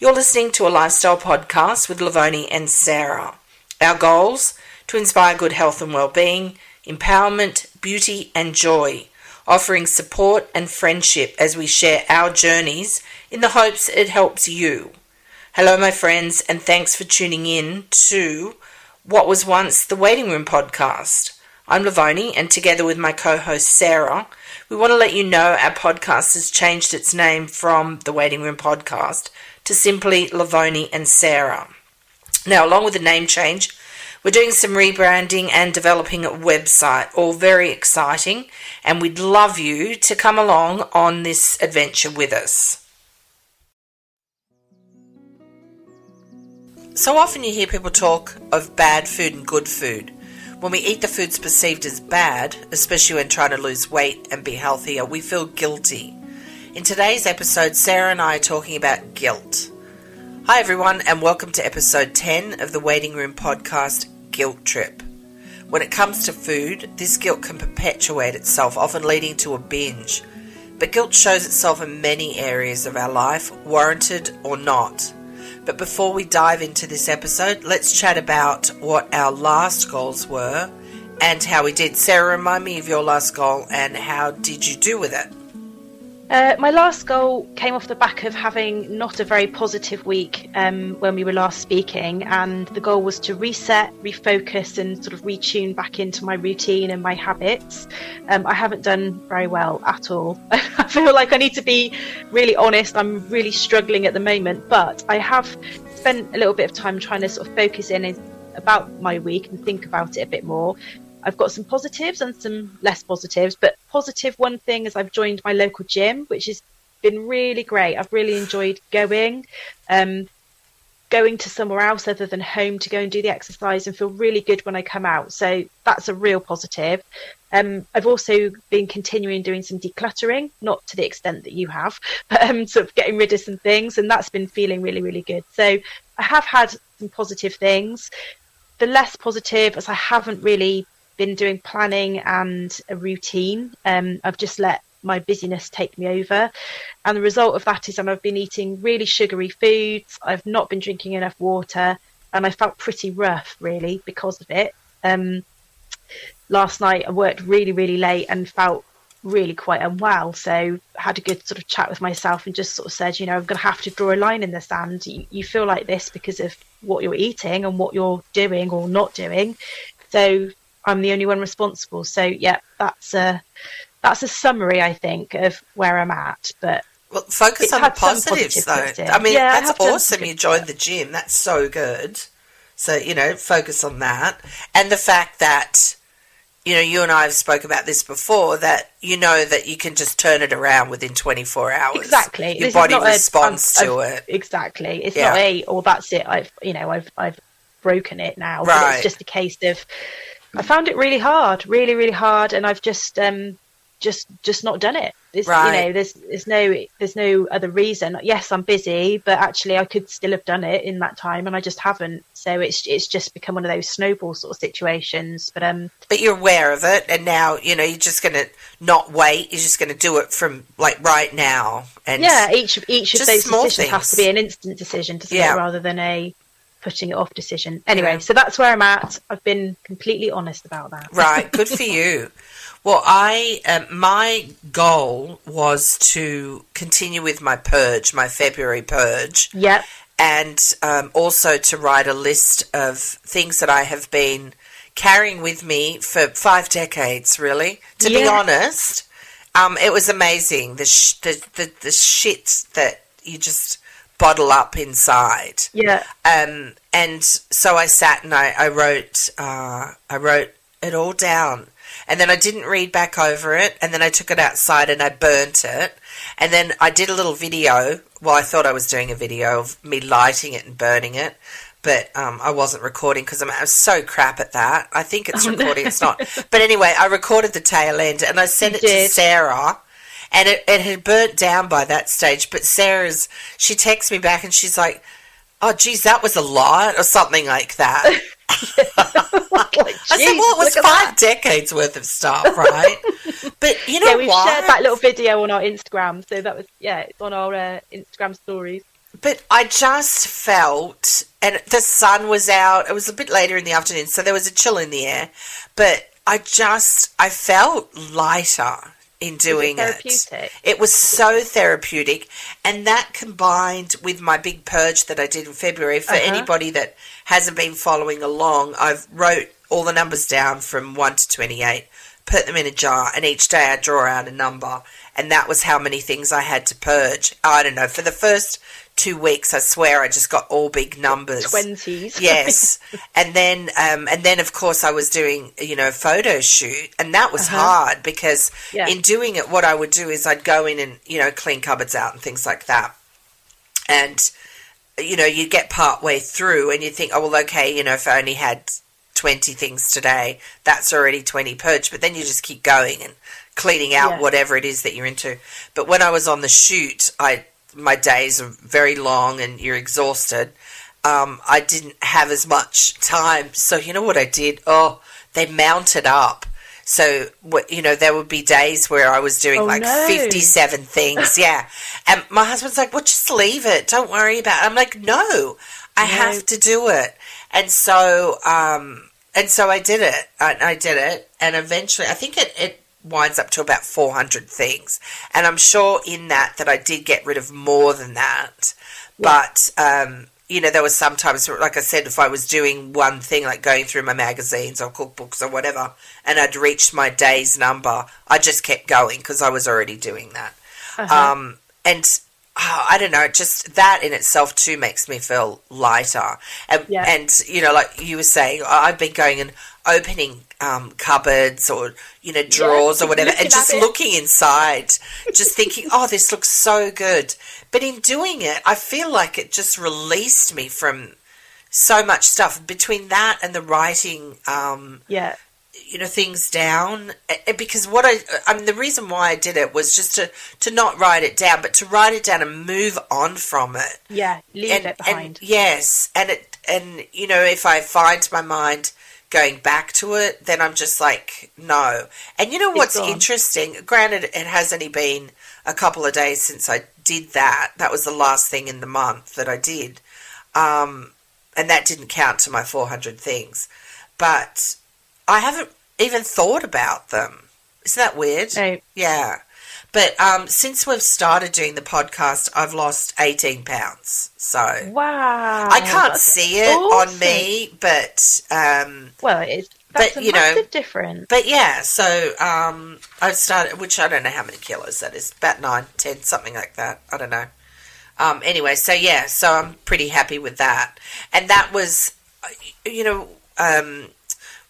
You're listening to a lifestyle podcast with Lovoni and Sarah. Our goals to inspire good health and well-being, empowerment, beauty and joy, offering support and friendship as we share our journeys in the hopes it helps you. Hello my friends and thanks for tuning in to what was once the Waiting Room podcast. I'm Lovoni and together with my co-host Sarah, we want to let you know our podcast has changed its name from the Waiting Room podcast to simply Lovoni and Sarah. Now, along with the name change, we're doing some rebranding and developing a website, all very exciting, and we'd love you to come along on this adventure with us. So often you hear people talk of bad food and good food. When we eat the foods perceived as bad, especially when trying to lose weight and be healthier, we feel guilty. In today's episode, Sarah and I are talking about guilt. Hi, everyone, and welcome to episode 10 of the Waiting Room podcast Guilt Trip. When it comes to food, this guilt can perpetuate itself, often leading to a binge. But guilt shows itself in many areas of our life, warranted or not. But before we dive into this episode, let's chat about what our last goals were and how we did. Sarah, remind me of your last goal and how did you do with it? Uh, my last goal came off the back of having not a very positive week um, when we were last speaking, and the goal was to reset, refocus, and sort of retune back into my routine and my habits. Um, I haven't done very well at all. I feel like I need to be really honest. I'm really struggling at the moment, but I have spent a little bit of time trying to sort of focus in about my week and think about it a bit more. I've got some positives and some less positives. But positive one thing is I've joined my local gym, which has been really great. I've really enjoyed going. Um, going to somewhere else other than home to go and do the exercise and feel really good when I come out. So that's a real positive. Um, I've also been continuing doing some decluttering, not to the extent that you have, but um, sort of getting rid of some things, and that's been feeling really, really good. So I have had some positive things. The less positive, as I haven't really been doing planning and a routine. Um, I've just let my busyness take me over. And the result of that is I've been eating really sugary foods. I've not been drinking enough water. And I felt pretty rough, really, because of it. Um, last night I worked really, really late and felt really quite unwell. So had a good sort of chat with myself and just sort of said, you know, I'm going to have to draw a line in the sand. You, you feel like this because of what you're eating and what you're doing or not doing. So I'm the only one responsible. So yeah, that's a that's a summary, I think, of where I'm at. But well, focus on the positives, though. I mean, yeah, that's awesome. You joined the gym. That's so good. So you know, focus on that, and the fact that you know you and I have spoke about this before that you know that you can just turn it around within 24 hours. Exactly, your this body responds a, to it. Exactly, it's yeah. not a or oh, that's it. I've you know I've I've broken it now. Right. it's just a case of I found it really hard, really, really hard, and I've just um, just just not done it. right. You know, there's there's no there's no other reason. Yes, I'm busy, but actually I could still have done it in that time, and I just haven't. So it's it's just become one of those snowball sort of situations. But um, but you're aware of it, and now you know you're just going to not wait. You're just going to do it from like right now. And yeah, each each of those decisions things. has to be an instant decision, to yeah. rather than a putting it off decision. Anyway, so that's where I'm at. I've been completely honest about that. Right, good for you. Well, I um, my goal was to continue with my purge, my February purge. Yep. And um, also to write a list of things that I have been carrying with me for five decades. Really, to yeah. be honest, um, it was amazing the, sh- the the the shit that you just bottle up inside. Yeah. Um, and so I sat and I, I wrote, uh, I wrote it all down. And then I didn't read back over it. And then I took it outside and I burnt it. And then I did a little video. Well, I thought I was doing a video of me lighting it and burning it. But um, I wasn't recording because I'm, I'm, so crap at that. I think it's oh, recording, no. it's not. But anyway, I recorded the tail end and I sent you it did. to Sarah and it, it had burnt down by that stage. But Sarah's, she texts me back and she's like, "Oh, geez, that was a lot," or something like that. like, I said, "Well, it was five that. decades worth of stuff, right?" but you know, yeah, we shared that little video on our Instagram, so that was yeah, it's on our uh, Instagram stories. but I just felt, and the sun was out. It was a bit later in the afternoon, so there was a chill in the air. But I just, I felt lighter in doing it, it. It was so therapeutic, and that combined with my big purge that I did in February. For Uh-huh. anybody that hasn't been following along, I've wrote all the numbers down from one to twenty-eight, put them in a jar, and each day I draw out a number, and that was how many things I had to purge. I don't know. For the first two weeks, I swear I just got all big numbers. Twenties. yes, and then um, and then of course I was doing you know a photo shoot, and that was Uh-huh. hard because Yeah. in doing it, what I would do is I'd go in and you know clean cupboards out and things like that, and you know you get part way through and you think, oh well, okay, you know if I only had twenty things today, that's already twenty purge. but then you just keep going and cleaning out Yeah. whatever it is that you're into. But when I was on the shoot, I my days are very long and you're exhausted. Um, I didn't have as much time, so you know what I did? Oh, they mounted up. So you know, there would be days where I was doing Oh, like no. fifty-seven things, yeah. And my husband's like, "Well, just leave it. Don't worry about." it. I'm like, "No, I No. have to do it." And so, um, and so I did it. I, I did it, and eventually, I think it, it winds up to about 400 things. And I'm sure in that that I did get rid of more than that. But um, you know, there was sometimes, like I said, if I was doing one thing, like going through my magazines or cookbooks or whatever, and I'd reached my day's number, I just kept going because I was already doing that. Uh-huh. Um, and oh, I don't know, just that in itself too makes me feel lighter. And, Yeah. and you know, like you were saying, I've been going and opening um, cupboards or you know drawers or whatever, and just it. looking inside, just thinking, oh, this looks so good. But in doing it, I feel like it just released me from so much stuff between that and the writing. Um, yeah. you know things down eh, eh, because what I I mean the reason why I did it was just to to not write it down but to write it down and move on from it Yeah. Leave and, it behind. and yes and it and you know if I find my mind going back to it then I'm just like no and you know what's interesting granted it has only been a couple of days since I did that that was the last thing in the month that I did um and that didn't count to my 400 things but I haven't even thought about them. Isn't that weird? No. Yeah. But um, since we've started doing the podcast, I've lost 18 pounds. So Wow. I can't see it on me, but um, Well, it's that's But, a you know- difference. but yeah. So um, I started, which I don't know how many kilos that is, about nine, ten, something like that. I don't know. Um, anyway, so yeah, so I'm pretty happy with that, and that was, you know, um,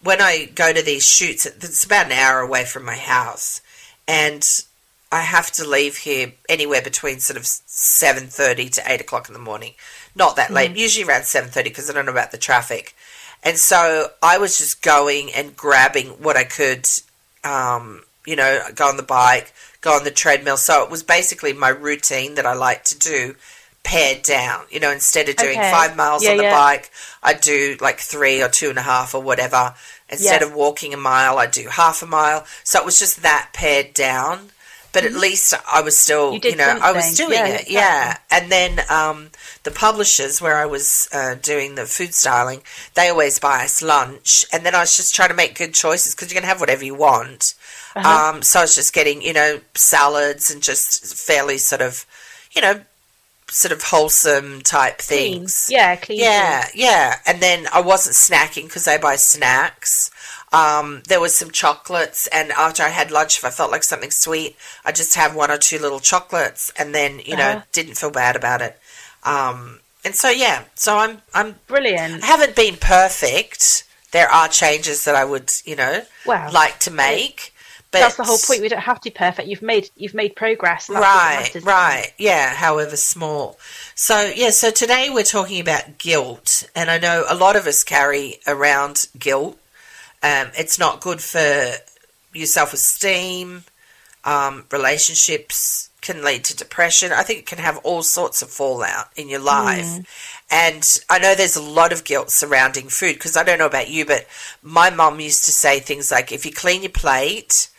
when I go to these shoots, it's about an hour away from my house, and I have to leave here anywhere between sort of seven thirty to eight o'clock in the morning. Not that late, usually around seven thirty because I don't know about the traffic. And so I was just going and grabbing what I could, um, you know, go on the bike, go on the treadmill. So it was basically my routine that I like to do pared down. You know, instead of doing Okay. five miles Yeah, on the yeah. bike, I do like three or two and a half or whatever. Instead Yeah. of walking a mile, I do half a mile. So it was just that pared down. But at least I was still, You you, know, I was doing Yeah, it. exactly. Yeah. And then um, the publishers where I was uh, doing the food styling, they always buy us lunch. And then I was just trying to make good choices because you can have whatever you want. Uh-huh. Um, so I was just getting, you know, salads and just fairly sort of, you know, sort of wholesome type Clean. things. Yeah, clean. Yeah, yeah. And then I wasn't snacking because they buy snacks. Um, there was some chocolates, and after I had lunch, if I felt like something sweet, I just have one or two little chocolates, and then you know Uh-huh. didn't feel bad about it. Um, and so yeah, so I'm I'm Brilliant. I haven't been perfect. There are changes that I would you know Wow. like to make, but that's the whole point. We don't have to be perfect. You've made you've made progress. that's right matters. right yeah however small so yeah so today we're talking about guilt and i know a lot of us carry around guilt um, it's not good for your self-esteem. Um, relationships can lead to depression. I think it can have all sorts of fallout in your life. And i know there's a lot of guilt surrounding food because i don't know about you but my mom used to say things like if you clean your plate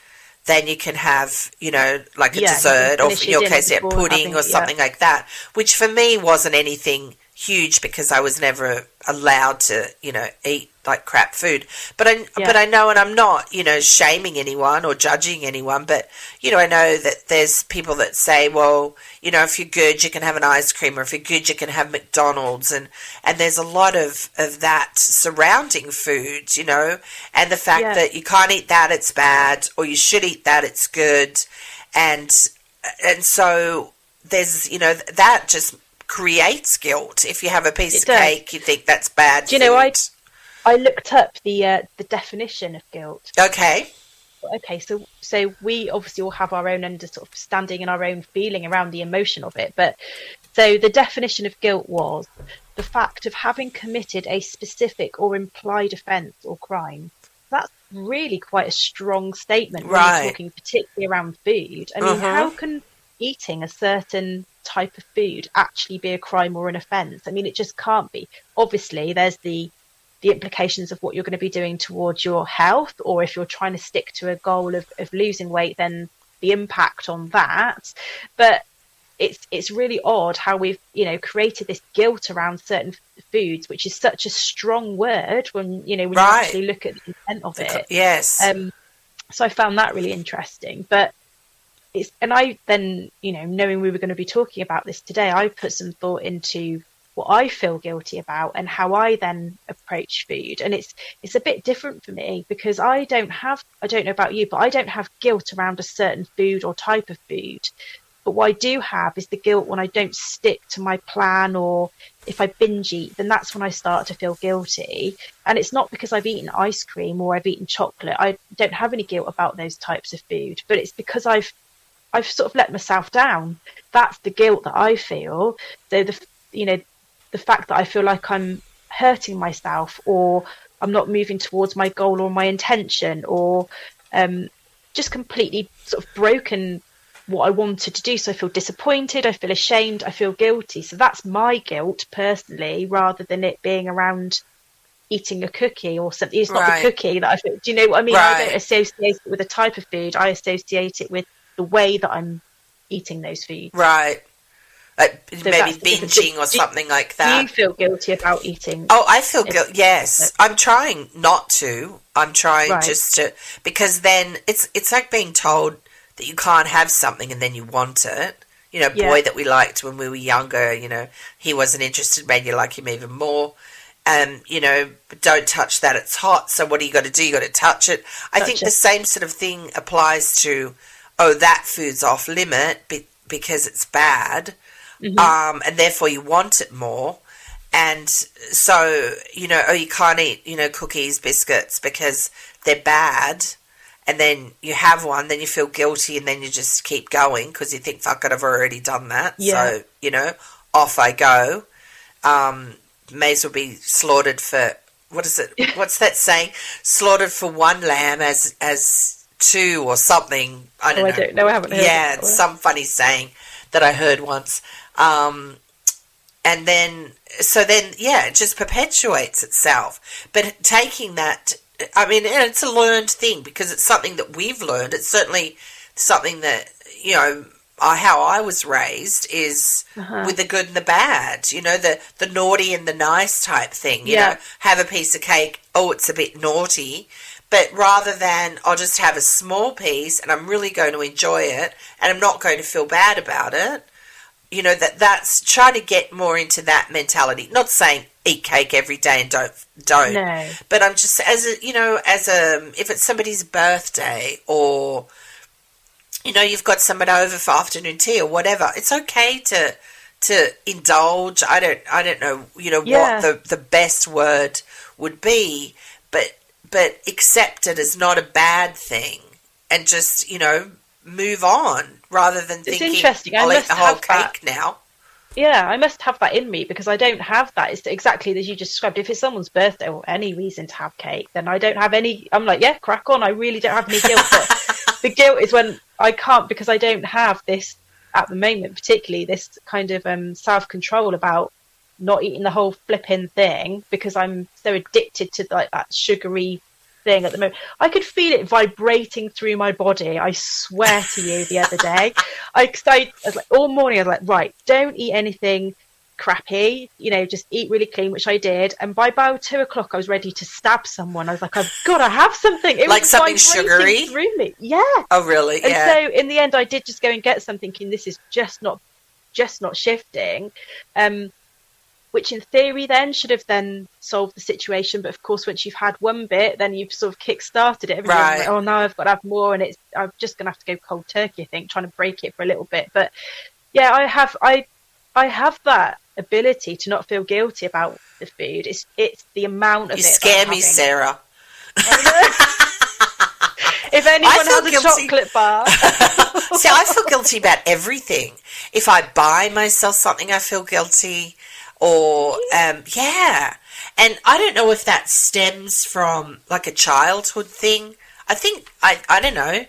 then you can have, you know, like a Yeah, dessert, or in your case, yeah, pudding having- or yeah. something like that, which for me wasn't anything huge because I was never allowed to, you know, eat like crap food. But I, Yeah. but I know, and I'm not, you know, shaming anyone or judging anyone, but you know, I know that there's people that say, well, you know, if you're good, you can have an ice cream, or if you're good, you can have McDonald's, and and there's a lot of of that surrounding food, you know, and the fact Yeah. that you can't eat that, it's bad, or you should eat that, it's good, and and so there's, you know, that just creates guilt. If you have a piece It of does. cake, you think that's bad. Do you know, I- food. I looked up the uh, the definition of guilt. Okay. Okay, so so we obviously all have our own under sort of standing and our own feeling around the emotion of it. But so the definition of guilt was the fact of having committed a specific or implied offence or crime. That's really quite a strong statement when Right. you're talking particularly around food. I mean, Mhm. how can eating a certain type of food actually be a crime or an offence? I mean, it just can't be. Obviously, there's the the implications of what you're going to be doing towards your health, or if you're trying to stick to a goal of, of losing weight, then the impact on that. But it's it's really odd how we've you know created this guilt around certain foods, which is such a strong word when you know when Right. you actually look at the intent of it. Yes. Um, so I found that really interesting. But it's and I then you know knowing we were going to be talking about this today, I put some thought into what I feel guilty about and how I then approach food. And it's it's a bit different for me because I don't have I don't know about you, but I don't have guilt around a certain food or type of food. But what I do have is the guilt when I don't stick to my plan or if I binge eat, then that's when I start to feel guilty. And it's not because I've eaten ice cream or I've eaten chocolate. I don't have any guilt about those types of food, but it's because I've I've sort of let myself down. That's the guilt that I feel. So the you know the fact that I feel like I'm hurting myself or I'm not moving towards my goal or my intention or um, just completely sort of broken what I wanted to do. So I feel disappointed, I feel ashamed, I feel guilty. So that's my guilt personally, rather than it being around eating a cookie or something. It's not Right. the cookie that I feel. Do you know what I mean? I Right. don't associate it with a type of food. I associate it with the way that I'm eating those foods. right. Like So maybe that's the difference. binging or something like Do that. you feel guilty about eating? Oh, I feel It's- guilt. Yes, I'm trying not to. I'm trying Right. just to because then it's it's like being told that you can't have something and then you want it. You know, Yeah. boy that we liked when we were younger. You know, he wasn't interested, made you like him even more. And you know, don't touch that; it's hot. So what do you got to do? You got to touch it. I Touch think it. the same sort of thing applies to. Oh, that food's off limit be- because it's bad Mhm. um, and therefore you want it more. And so, you know, oh, you can't eat, you know, cookies, biscuits because they're bad. And then you have one, then you feel guilty, and then you just keep going because you think, fuck it, I've already done that. Yeah. So, you know, off I go. Um, may as well be slaughtered for, what is it? What's that saying? Slaughtered for one lamb as, as two or something. I don't Oh, know. I don't know. I haven't heard Yeah, some funny saying that I heard once. Um, and then, so then, yeah, it just perpetuates itself. But taking that, I mean, and it's a learned thing because it's something that we've learned. It's certainly something that, you know, how I was raised is Uh-huh. with the good and the bad, you know, the, the naughty and the nice type thing, you Yeah. know, have a piece of cake, oh, it's a bit naughty. But rather than I'll just have a small piece and I'm really going to enjoy it and I'm not going to feel bad about it, you know that that's trying to get more into that mentality. Not saying eat cake every day and don't don't, No. but I'm just as a you know as a if it's somebody's birthday or you know you've got someone over for afternoon tea or whatever, it's okay to to indulge. I don't I don't know you know Yeah. what the the best word would be, but but accept it as not a bad thing and just you know move on rather than It's thinking interesting. I I'll eat must the whole have that. cake now. Yeah, I must have that in me because I don't have that. It's exactly as you just described. If it's someone's birthday or any reason to have cake, then I don't have any. I'm like, yeah, crack on. I really don't have any guilt. But the guilt is when I can't because I don't have this at the moment, particularly this kind of um, self control about not eating the whole flipping thing because I'm so addicted to like that sugary thing at the moment. I could feel it vibrating through my body. I swear to you, the other day, I, I, was like all morning. I was like, right, don't eat anything crappy, you know, just eat really clean, which I did. And by about two o'clock, I was ready to stab someone. I was like, I've got to have something. It like something sugary through me. Yeah. Oh, really? And yeah. so in the end, I did just go and get something. And this is just not, just not shifting. Um, which in theory then should have then solved the situation. But of course, once you've had one bit, then you've sort of kick-started it. Right. Like, oh, now I've got to have more, and it's I'm just going to have to go cold turkey. I think trying to break it for a little bit. But yeah, I have I I have that ability to not feel guilty about the food. It's it's the amount of you it. scare me, Sarah. if anyone has a guilty. chocolate bar. See, I feel guilty about everything. If I buy myself something, I feel guilty. Or um, yeah, and I don't know if that stems from like a childhood thing. I think I I don't know.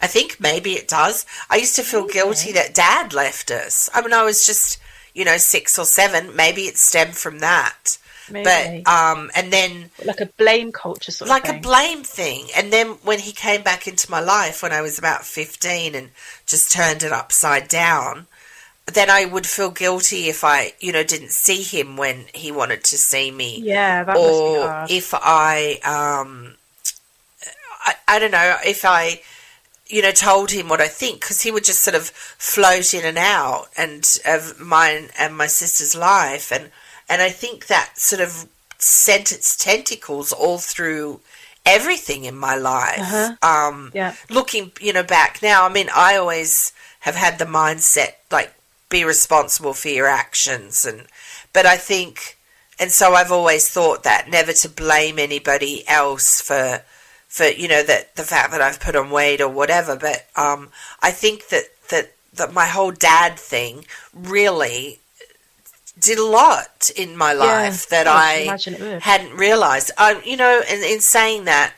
I think maybe it does. I used to feel okay. guilty that dad left us. I mean, I was just, you know, six or seven. Maybe it stemmed from that. Maybe. But, um, and then. Like a blame culture sort like of a blame thing. And then when he came back into my life when I was about 15 and just turned it upside down, then I would feel guilty if I, you know, didn't see him when he wanted to see me. Yeah, that or if I, um, I, I don't know, if I you know, told him what I think because he would just sort of float in and out and of mine and my sister's life, and and I think that sort of sent its tentacles all through everything in my life. Uh-huh. Um, yeah. Looking, you know, back now, I mean, I always have had the mindset like be responsible for your actions, and but I think, and so I've always thought that never to blame anybody else for for you know that the fact that I've put on weight or whatever. But um, I think that that that my whole dad thing really did a lot in my life yeah, that I, hadn't realized. I, you know, in, in saying that,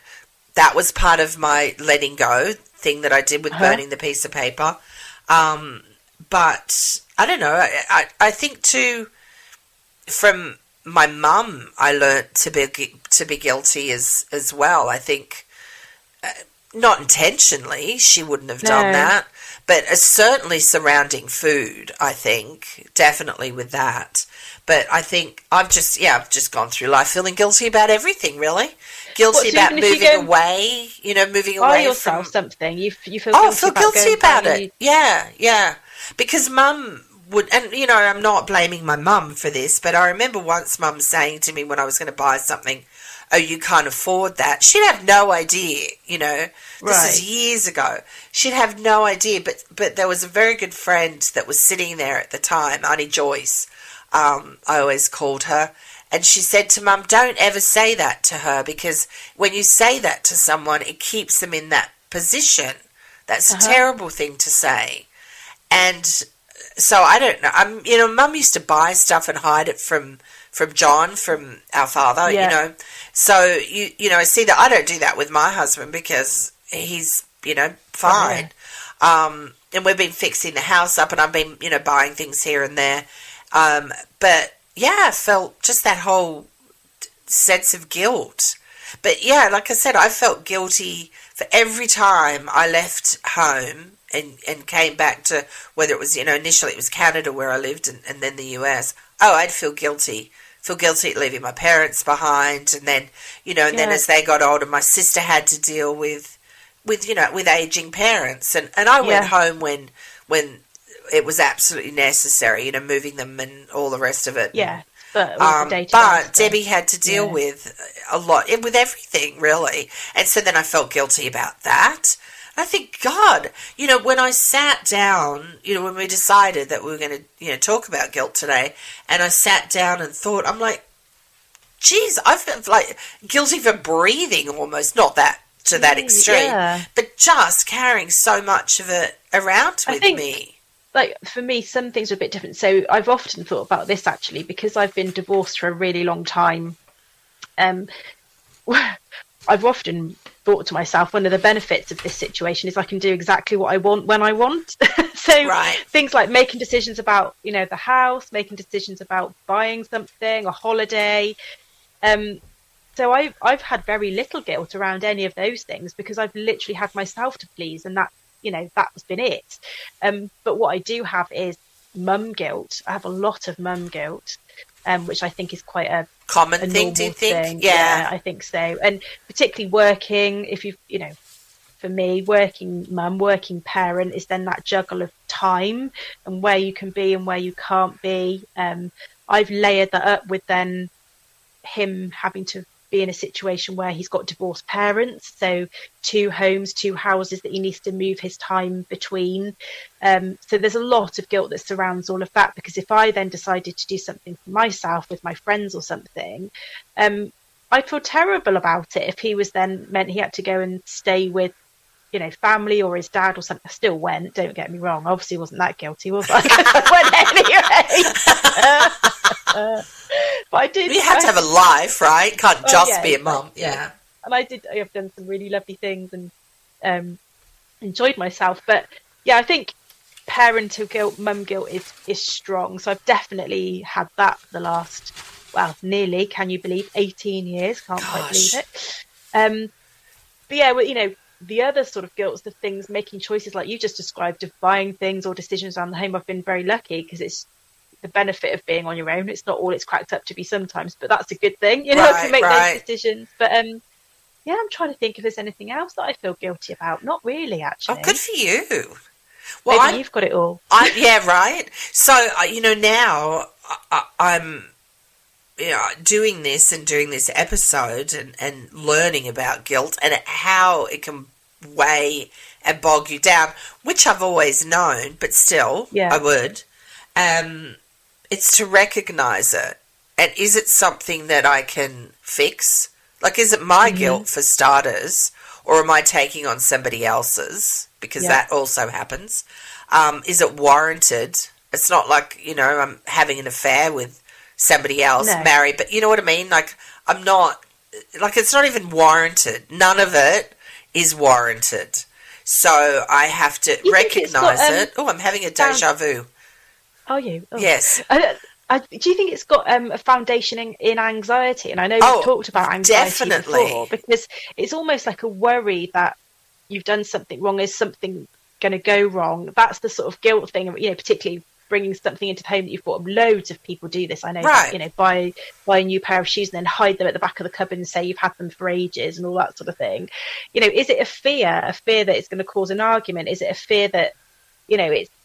that was part of my letting go thing that I did with uh-huh. burning the piece of paper. Um, but I don't know. I, I, I think too from my mum, I learnt to be to be guilty as as well. I think uh, not intentionally, she wouldn't have done that, but uh, certainly surrounding food. I think definitely with that. But I think I've just yeah I've just gone through life feeling guilty about everything really. Guilty what, so about moving you away, you know, moving away from something. You you feel oh, guilty feel about guilty about it. You... Yeah, yeah. Because mum would, and you know, I'm not blaming my mum for this, but I remember once mum saying to me when I was going to buy something, "Oh, you can't afford that." She'd have no idea, you know. This right. is years ago. She'd have no idea, but but there was a very good friend that was sitting there at the time, Auntie Joyce. Um, I always called her, and she said to Mum, "Don't ever say that to her because when you say that to someone, it keeps them in that position. That's uh-huh. a terrible thing to say." And so I don't know. I'm, you know, Mum used to buy stuff and hide it from from John, from our father. Yeah. You know, so you you know, see that I don't do that with my husband because he's you know fine. Oh, um, and we've been fixing the house up, and I've been you know buying things here and there. Um, but yeah, I felt just that whole sense of guilt. But yeah, like I said, I felt guilty for every time I left home and, and came back to whether it was, you know, initially it was Canada where I lived and, and then the US, oh, I'd feel guilty. Feel guilty at leaving my parents behind. And then, you know, and yeah. then as they got older, my sister had to deal with, with, you know, with aging parents. And, and I yeah. went home when, when it was absolutely necessary, you know, moving them and all the rest of it. Yeah. But, um, but Debbie had to deal yeah. with a lot, with everything really, and so then I felt guilty about that. I think, God, you know, when I sat down, you know, when we decided that we were going to, you know, talk about guilt today, and I sat down and thought, I'm like, geez, I felt like guilty for breathing almost, not that to that extreme, yeah. but just carrying so much of it around with think, me. Like for me, some things are a bit different. So I've often thought about this actually because I've been divorced for a really long time. Um, I've often thought to myself, one of the benefits of this situation is I can do exactly what I want when I want. so right. things like making decisions about, you know, the house, making decisions about buying something, a holiday. Um, so I've I've had very little guilt around any of those things because I've literally had myself to please, and that you know that's been it. Um, but what I do have is mum guilt. I have a lot of mum guilt, um, which I think is quite a common a thing. Do you think? thing. Yeah. I think so. And particularly working, if you've, you know, for me, working mum, working parent is then that juggle of time and where you can be and where you can't be. Um, I've layered that up with then him having to be in a situation where he's got divorced parents, so two homes, two houses that he needs to move his time between. Um, so there's a lot of guilt that surrounds all of that because if I then decided to do something for myself with my friends or something, um, I'd feel terrible about it if he was then meant he had to go and stay with you know, family or his dad or something. I still went. Don't get me wrong. Obviously, wasn't that guilty, was I? I went anyway. but I did. You had to have a life, right? Can't Oh, just yeah, be a mum. Yeah. and I did. I've done some really lovely things and um, enjoyed myself. But yeah, I think parental guilt, mum guilt is is strong. So I've definitely had that for the last well, nearly. Can you believe? Eighteen years. Can't quite believe it. Um, but yeah, well, you know, the other sort of guilt is the things making choices like you just described of buying things or decisions around the home. I've been very lucky because it's the benefit of being on your own. It's not all it's cracked up to be sometimes, but that's a good thing, you know, Right, to make right. those decisions. But um, yeah, I'm trying to think if there's anything else that I feel guilty about. Not really, actually. Oh, good for you. Well, Maybe I'm, you've got it all. I, yeah, right. So uh, you know now I, I, I'm you know, doing this and doing this episode and, and learning about guilt and how it can weigh and bog you down, which I've always known, but still Yeah. I would. Um, it's to recognize it. And is it something that I can fix? Like, is it my Mhm. guilt for starters, or am I taking on somebody else's? Because Yeah. that also happens. Um, is it warranted? It's not like, you know, I'm having an affair with somebody else, No. married, but you know what I mean? Like, I'm not, like, it's not even warranted. None of it is warranted. So I have to You it's got, recognize um, it. Oh, I'm having a found- deja vu. Are you? Oh. Yes. I, I, do you think it's got um, a foundation in, in anxiety? And I know Oh, we've talked about anxiety definitely. before because it's almost like a worry that you've done something wrong. Is something going to go wrong? That's the sort of guilt thing. You know, particularly bringing something into the home that you've bought. Loads of people do this. I know. Right. That, you know, buy buy a new pair of shoes and then hide them at the back of the cupboard and say you've had them for ages and all that sort of thing. You know, is it a fear? A fear that it's going to cause an argument? Is it a fear that you know it's it's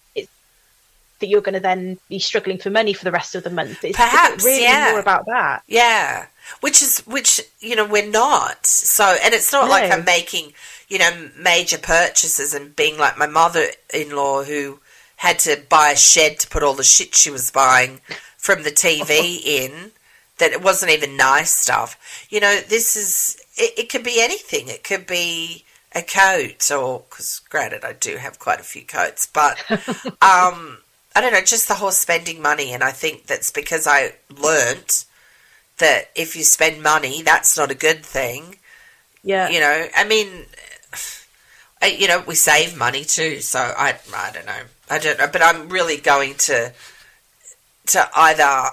that you're going to then be struggling for money for the rest of the month? It's, Perhaps, is it really yeah. more about that. Yeah, which is which you know we're not. So and it's not like I'm making you know major purchases and being like my mother-in-law who had to buy a shed to put all the shit she was buying from the TV in that it wasn't even nice stuff. You know, this is it, it could be anything. It could be a coat or because granted I do have quite a few coats, but um I don't know, just the whole spending money and I think that's because I learnt that if you spend money, that's not a good thing. Yeah. You know, I mean, you know, we save money too. So I, I don't know, I don't know, but I'm really going to to either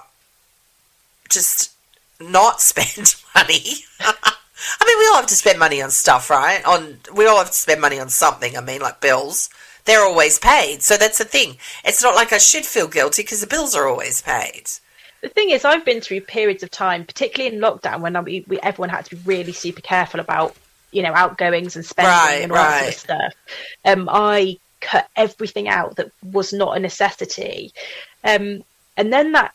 just not spend money. I mean, we all have to spend money on stuff, right? On we all have to spend money on something. I mean, like bills. They're always paid, so that's the thing. It's not like I should feel guilty because the bills are always paid. The thing is, I've been through periods of time, particularly in lockdown, when we, we, everyone had to be really super careful about, you know, outgoings and spending Right, and all that sort of stuff. Um, I cut everything out that was not a necessity, um, and then that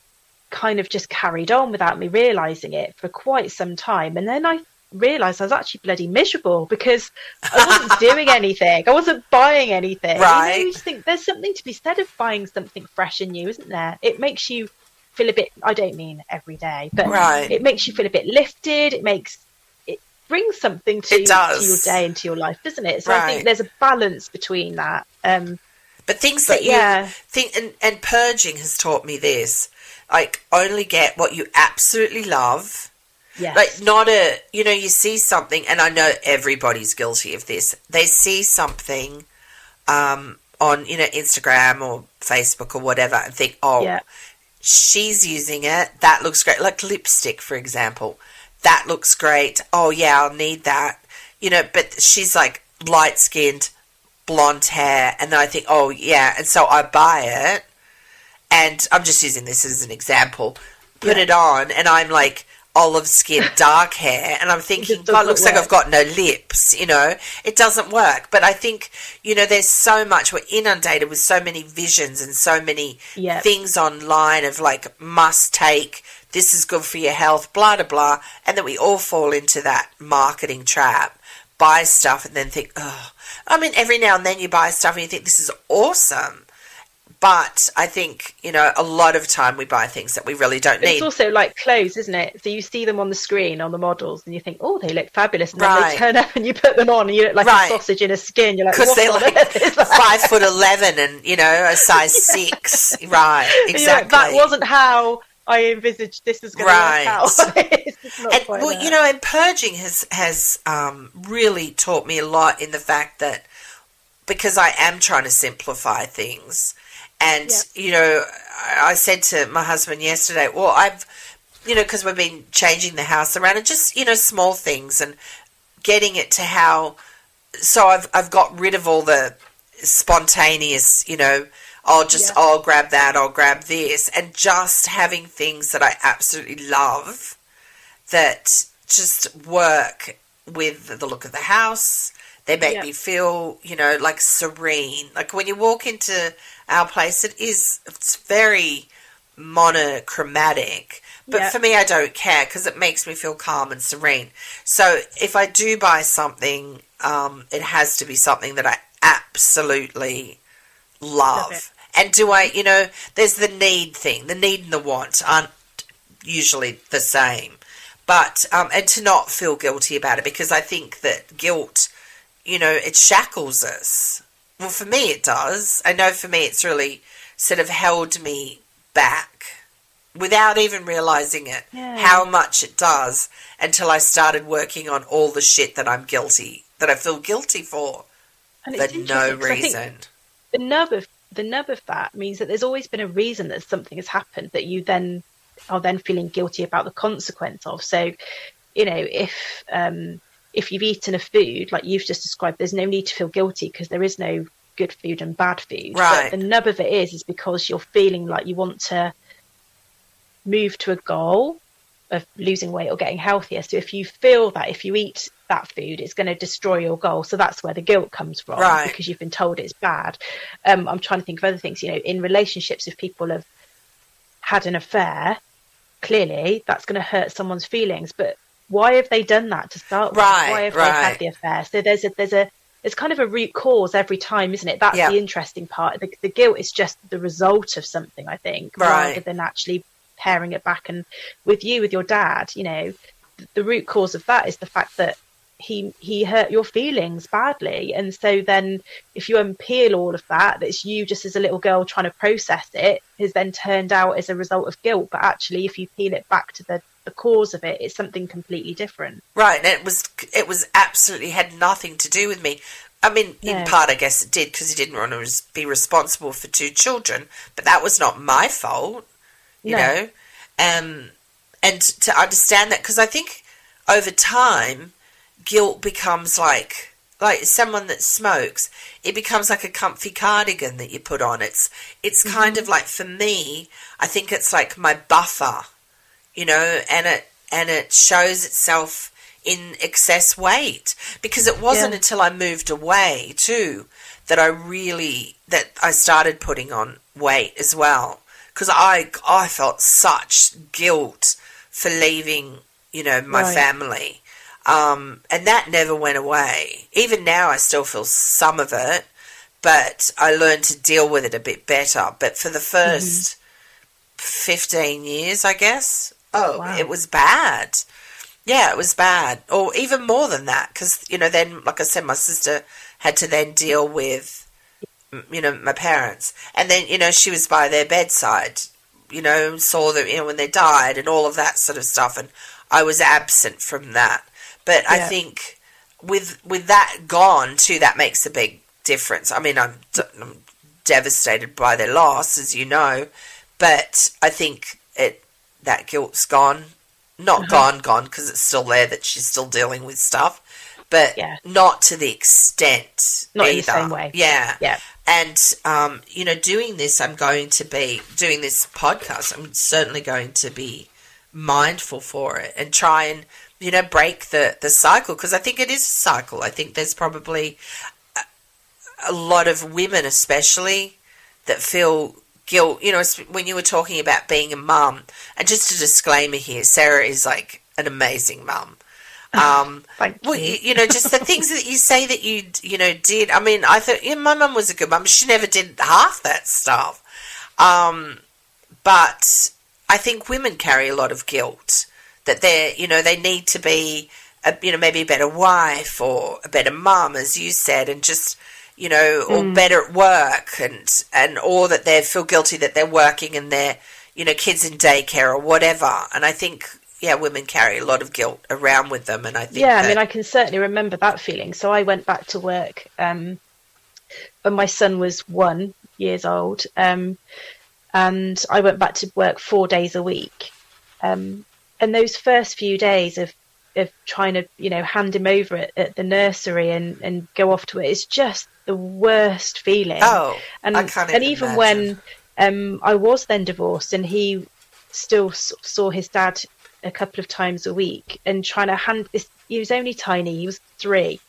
kind of just carried on without me realizing it for quite some time, and then I realized I was actually bloody miserable because I wasn't doing anything. I wasn't buying anything. You know, Right. you just think there's something to be said of buying something fresh and new, isn't there? It makes you feel a bit I don't mean every day, but Right. it makes you feel a bit lifted. It makes it brings something to, to your day and to your life, doesn't it? So I think there's a balance between that. Um, But things But that you yeah. think, and, and purging has taught me this: like only get what you absolutely love. Yes. Like not a, you know, you see something, and I know everybody's guilty of this. They see something um, on, you know, Instagram or Facebook or whatever, and think, oh, Yeah. she's using it. That looks great. Like lipstick, for example. that looks great. Oh, yeah, I'll need that. You know, but she's like light skinned, blonde hair. And then I think, oh, yeah. And so I buy it. And I'm just using this as an example. Put yeah. it on, and I'm like, olive skin, dark hair, and I'm thinking, God, looks work. like I've got no lips. You know, it doesn't work. But I think you know, there's so much. We're inundated with so many visions and so many yep. things online of like must take. This is good for your health, blah blah blah, and then we all fall into that marketing trap. Buy stuff and then think, oh. I mean, every now and then you buy stuff and you think this is awesome but I think, you know, a lot of time we buy things that we really don't need. It's also like clothes, isn't it? So you see them on the screen on the models and you think, oh, they look fabulous. And right. then they turn up and you put them on and you look like right. a sausage in a skin. You're like, because they're like five foot 11 and, you know, a size six. right. Exactly. Like, that wasn't how I envisaged this was going right. to work out. and, well, that. you know, and purging has, has um, really taught me a lot in the fact that because I am trying to simplify things and, yep. you know, I said to my husband yesterday, well, I've, you know, because we've been changing the house around and just, you know, small things and getting it to how, so I've, I've got rid of all the spontaneous, you know, I'll just, I'll grab that, I'll grab this, and just having things that I absolutely love that just work with the look of the house. They make me feel, you know, like serene. Like when you walk into our place. It is it's very monochromatic. But for me, I don't care because it makes me feel calm and serene. So if I do buy something, um, it has to be something that I absolutely love. love and do I, you know, there's the need thing. The need and the want aren't usually the same. But, um, and to not feel guilty about it because I think that guilt, you know, it shackles us. Well, for me, it does. I know for me, it's really sort of held me back without even realizing it, yeah. how much it does until I started working on all the shit that I'm guilty, that I feel guilty for, and for no reason. The nub of the nub of that means that there's always been a reason that something has happened that you then are then feeling guilty about the consequence of. So, you know, if um, if you've eaten a food like you've just described, there's no need to feel guilty because there is no good food and bad food. Right. But the nub of it is is because you're feeling like you want to move to a goal of losing weight or getting healthier. So if you feel that if you eat that food, it's going to destroy your goal. So that's where the guilt comes from right. because you've been told it's bad. Um, I'm trying to think of other things. You know, in relationships, if people have had an affair, clearly that's going to hurt someone's feelings. But why have they done that to start with? Right, why have right. they had the affair? So there's a there's a there's kind of a root cause every time, isn't it? That's yeah. the interesting part. The, the, guilt is just the result of something, I think, right. rather than actually paring it back. And with you, with your dad, you know, the root cause of that is the fact that he he hurt your feelings badly and so then if you unpeel all of that that's you just as a little girl trying to process it has then turned out as a result of guilt but actually if you peel it back to the the cause of it. it is something completely different. Right, and it was it was absolutely had nothing to do with me. I mean, in part, I guess it did because he didn't want to be responsible for two children, but that was not my fault, you no. know. Um, and to understand that, because I think over time, guilt becomes like like someone that smokes. It becomes like a comfy cardigan that you put on. It's it's mm-hmm. kind of like for me, I think it's like my buffer you know, and it and it shows itself in excess weight because it wasn't yeah. until I moved away too that I really that I started putting on weight as well because I I felt such guilt for leaving you know my right. family um, and that never went away even now I still feel some of it but I learned to deal with it a bit better but for the 1st mm-hmm. 15 years I guess Oh, wow. it was bad. Yeah, it was bad. Or even more than that, because, you know, then, like I said, my sister had to then deal with, you know, my parents. And then, you know, she was by their bedside, you know, saw them, you know, when they died and all of that sort of stuff. And I was absent from that. But yeah. I think with with that gone, too, that makes a big difference. I mean, I'm, I'm devastated by their loss, as you know. But I think that guilt's gone not gone, gone because it's still there that she's still dealing with stuff, but Yeah. not to the extent. Not in the either. same way. Yeah. Yeah. And, um, you know, doing this, I'm going to be doing this podcast. I'm certainly going to be mindful for it and try and, you know, break the, the cycle because I think it is a cycle. I think there's probably a, a lot of women, especially, that feel guilt. You know, when you were talking about being a mum, and just a disclaimer here Sarah is like an amazing mum. Um, well, you. you, you know, just the things that you say that you, you know, did. I mean, I thought, yeah, my mum was a good mum. She never did half that stuff. Um, but I think women carry a lot of guilt that they're, you know, they need to be, a, you know, maybe a better wife or a better mum, as you said, and just, you know, or better at work, and and or that they feel guilty that they're working and they're, you know, kids in daycare or whatever. And I think, yeah, women carry a lot of guilt around with them, and I think, yeah, I mean, I can certainly remember that feeling. So I went back to work um, when my son was one years old, um, and I went back to work four days a week. Um, and those first few days of of trying to, you know, hand him over at, at the nursery and, and go off to it is just the worst feeling. oh, and I can't and even even when um, I was then divorced, and he still saw his dad a couple of times a week, and trying to hand this. He was only tiny; he was three,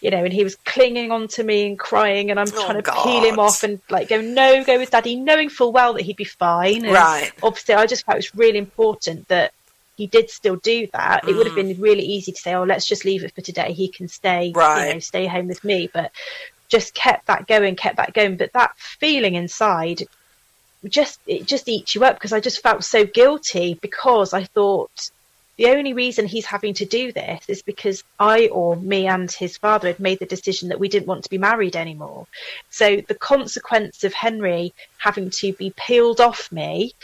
you know, and he was clinging on to me and crying, and I'm Oh, trying to peel him off and like go, no, go with daddy, knowing full well that he'd be fine. And Right. Obviously, I just felt it was really important that he did still do that. It would have Mm. been really easy to say, oh, let's just leave it for today. He can stay, right. you know, stay home with me, but just kept that going, kept that going. But that feeling inside just it just eats you up because I just felt so guilty because I thought the only reason he's having to do this is because I or me and his father had made the decision that we didn't want to be married anymore. So the consequence of Henry having to be peeled off me,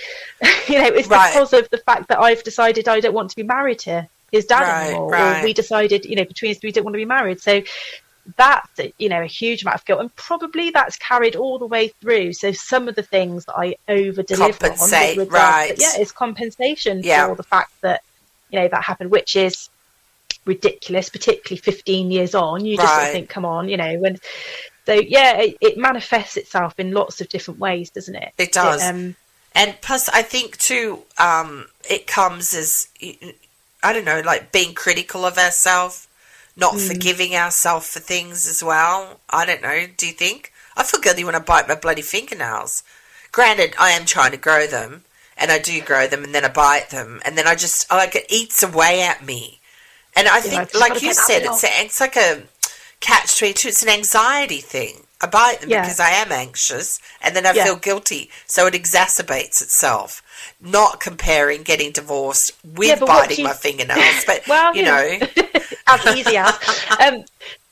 you know, is Right. because of the fact that I've decided I don't want to be married to his dad Right, anymore, right. or we decided, you know, between us we don't want to be married. So that's you know a huge amount of guilt and probably that's carried all the way through so some of the things that i over deliver on regards right. yeah it's compensation Yeah. for the fact that you know that happened which is ridiculous particularly 15 years on you just sort of think come on you know when so yeah it, it manifests itself in lots of different ways doesn't it It does. um, And plus, I think too, um, it comes as I don't know, like being critical of ourselves, not Hmm. forgiving ourselves for things as well. I don't know. Do you think? I feel guilty when I bite my bloody fingernails. Granted, I am trying to grow them, and I do grow them, and then I bite them, and then I just like it eats away at me. And I think, like you said, it's a, it's like a catch twenty two. It's an anxiety thing. I bite them Yeah. because I am anxious, and then I Yeah. feel guilty, so it exacerbates itself. Not comparing getting divorced with biting you- my fingernails, but Well, you know, as easy as. Um,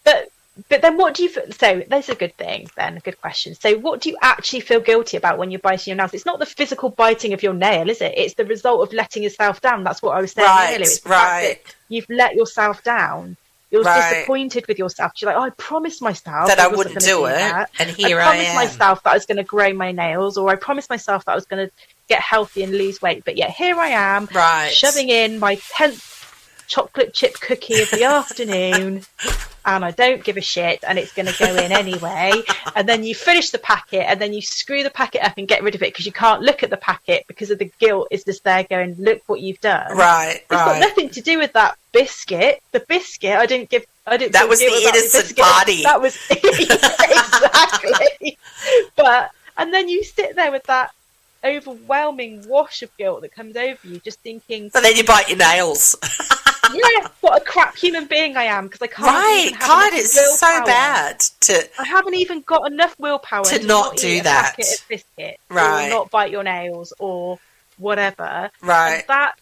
but but then what do you so that's a good thing then a good question so what do you actually feel guilty about when you're biting your nails it's not the physical biting of your nail is it it's the result of letting yourself down that's what i was saying Right, earlier it's right. you've let yourself down you're Right. disappointed with yourself you're like oh, i promised myself That I wasn't wouldn't gonna do it, that. and here I am. I promised am. myself that i was going to grow my nails or i promised myself that i was going to get healthy and lose weight but yet here i am right? shoving in my 10th chocolate chip cookie of the afternoon and I don't give a shit and it's going to go in anyway. And then you finish the packet and then you screw the packet up and get rid of it because you can't look at the packet because of the guilt is just there going, look what you've done. Right, It's got nothing to do with that biscuit. The biscuit, I didn't give. I didn't. That was the innocent biscuit. party. That was exactly. but and then you sit there with that overwhelming wash of guilt that comes over you, just thinking, But then you bite your nails. yeah, what a crap human being I am because I can't. right, God, it's so bad to I haven't even got enough willpower To to, not eat do that. biscuits, Right. not bite your nails, or whatever. right. And that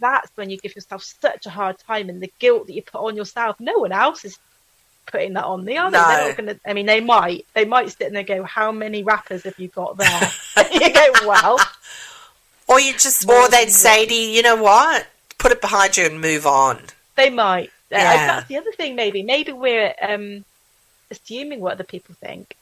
that's when you give yourself such a hard time, and the guilt that you put on yourself. No one else is putting that on the other. No. They're not to. I mean, they might. They might sit and they go, "How many rappers have you got there?" you go, "Well, Or you just, or they'd say to you, you know what? Put it behind you and move on. they might." Uh, Yeah. that's the other thing. Maybe, maybe we're um, assuming what other people think.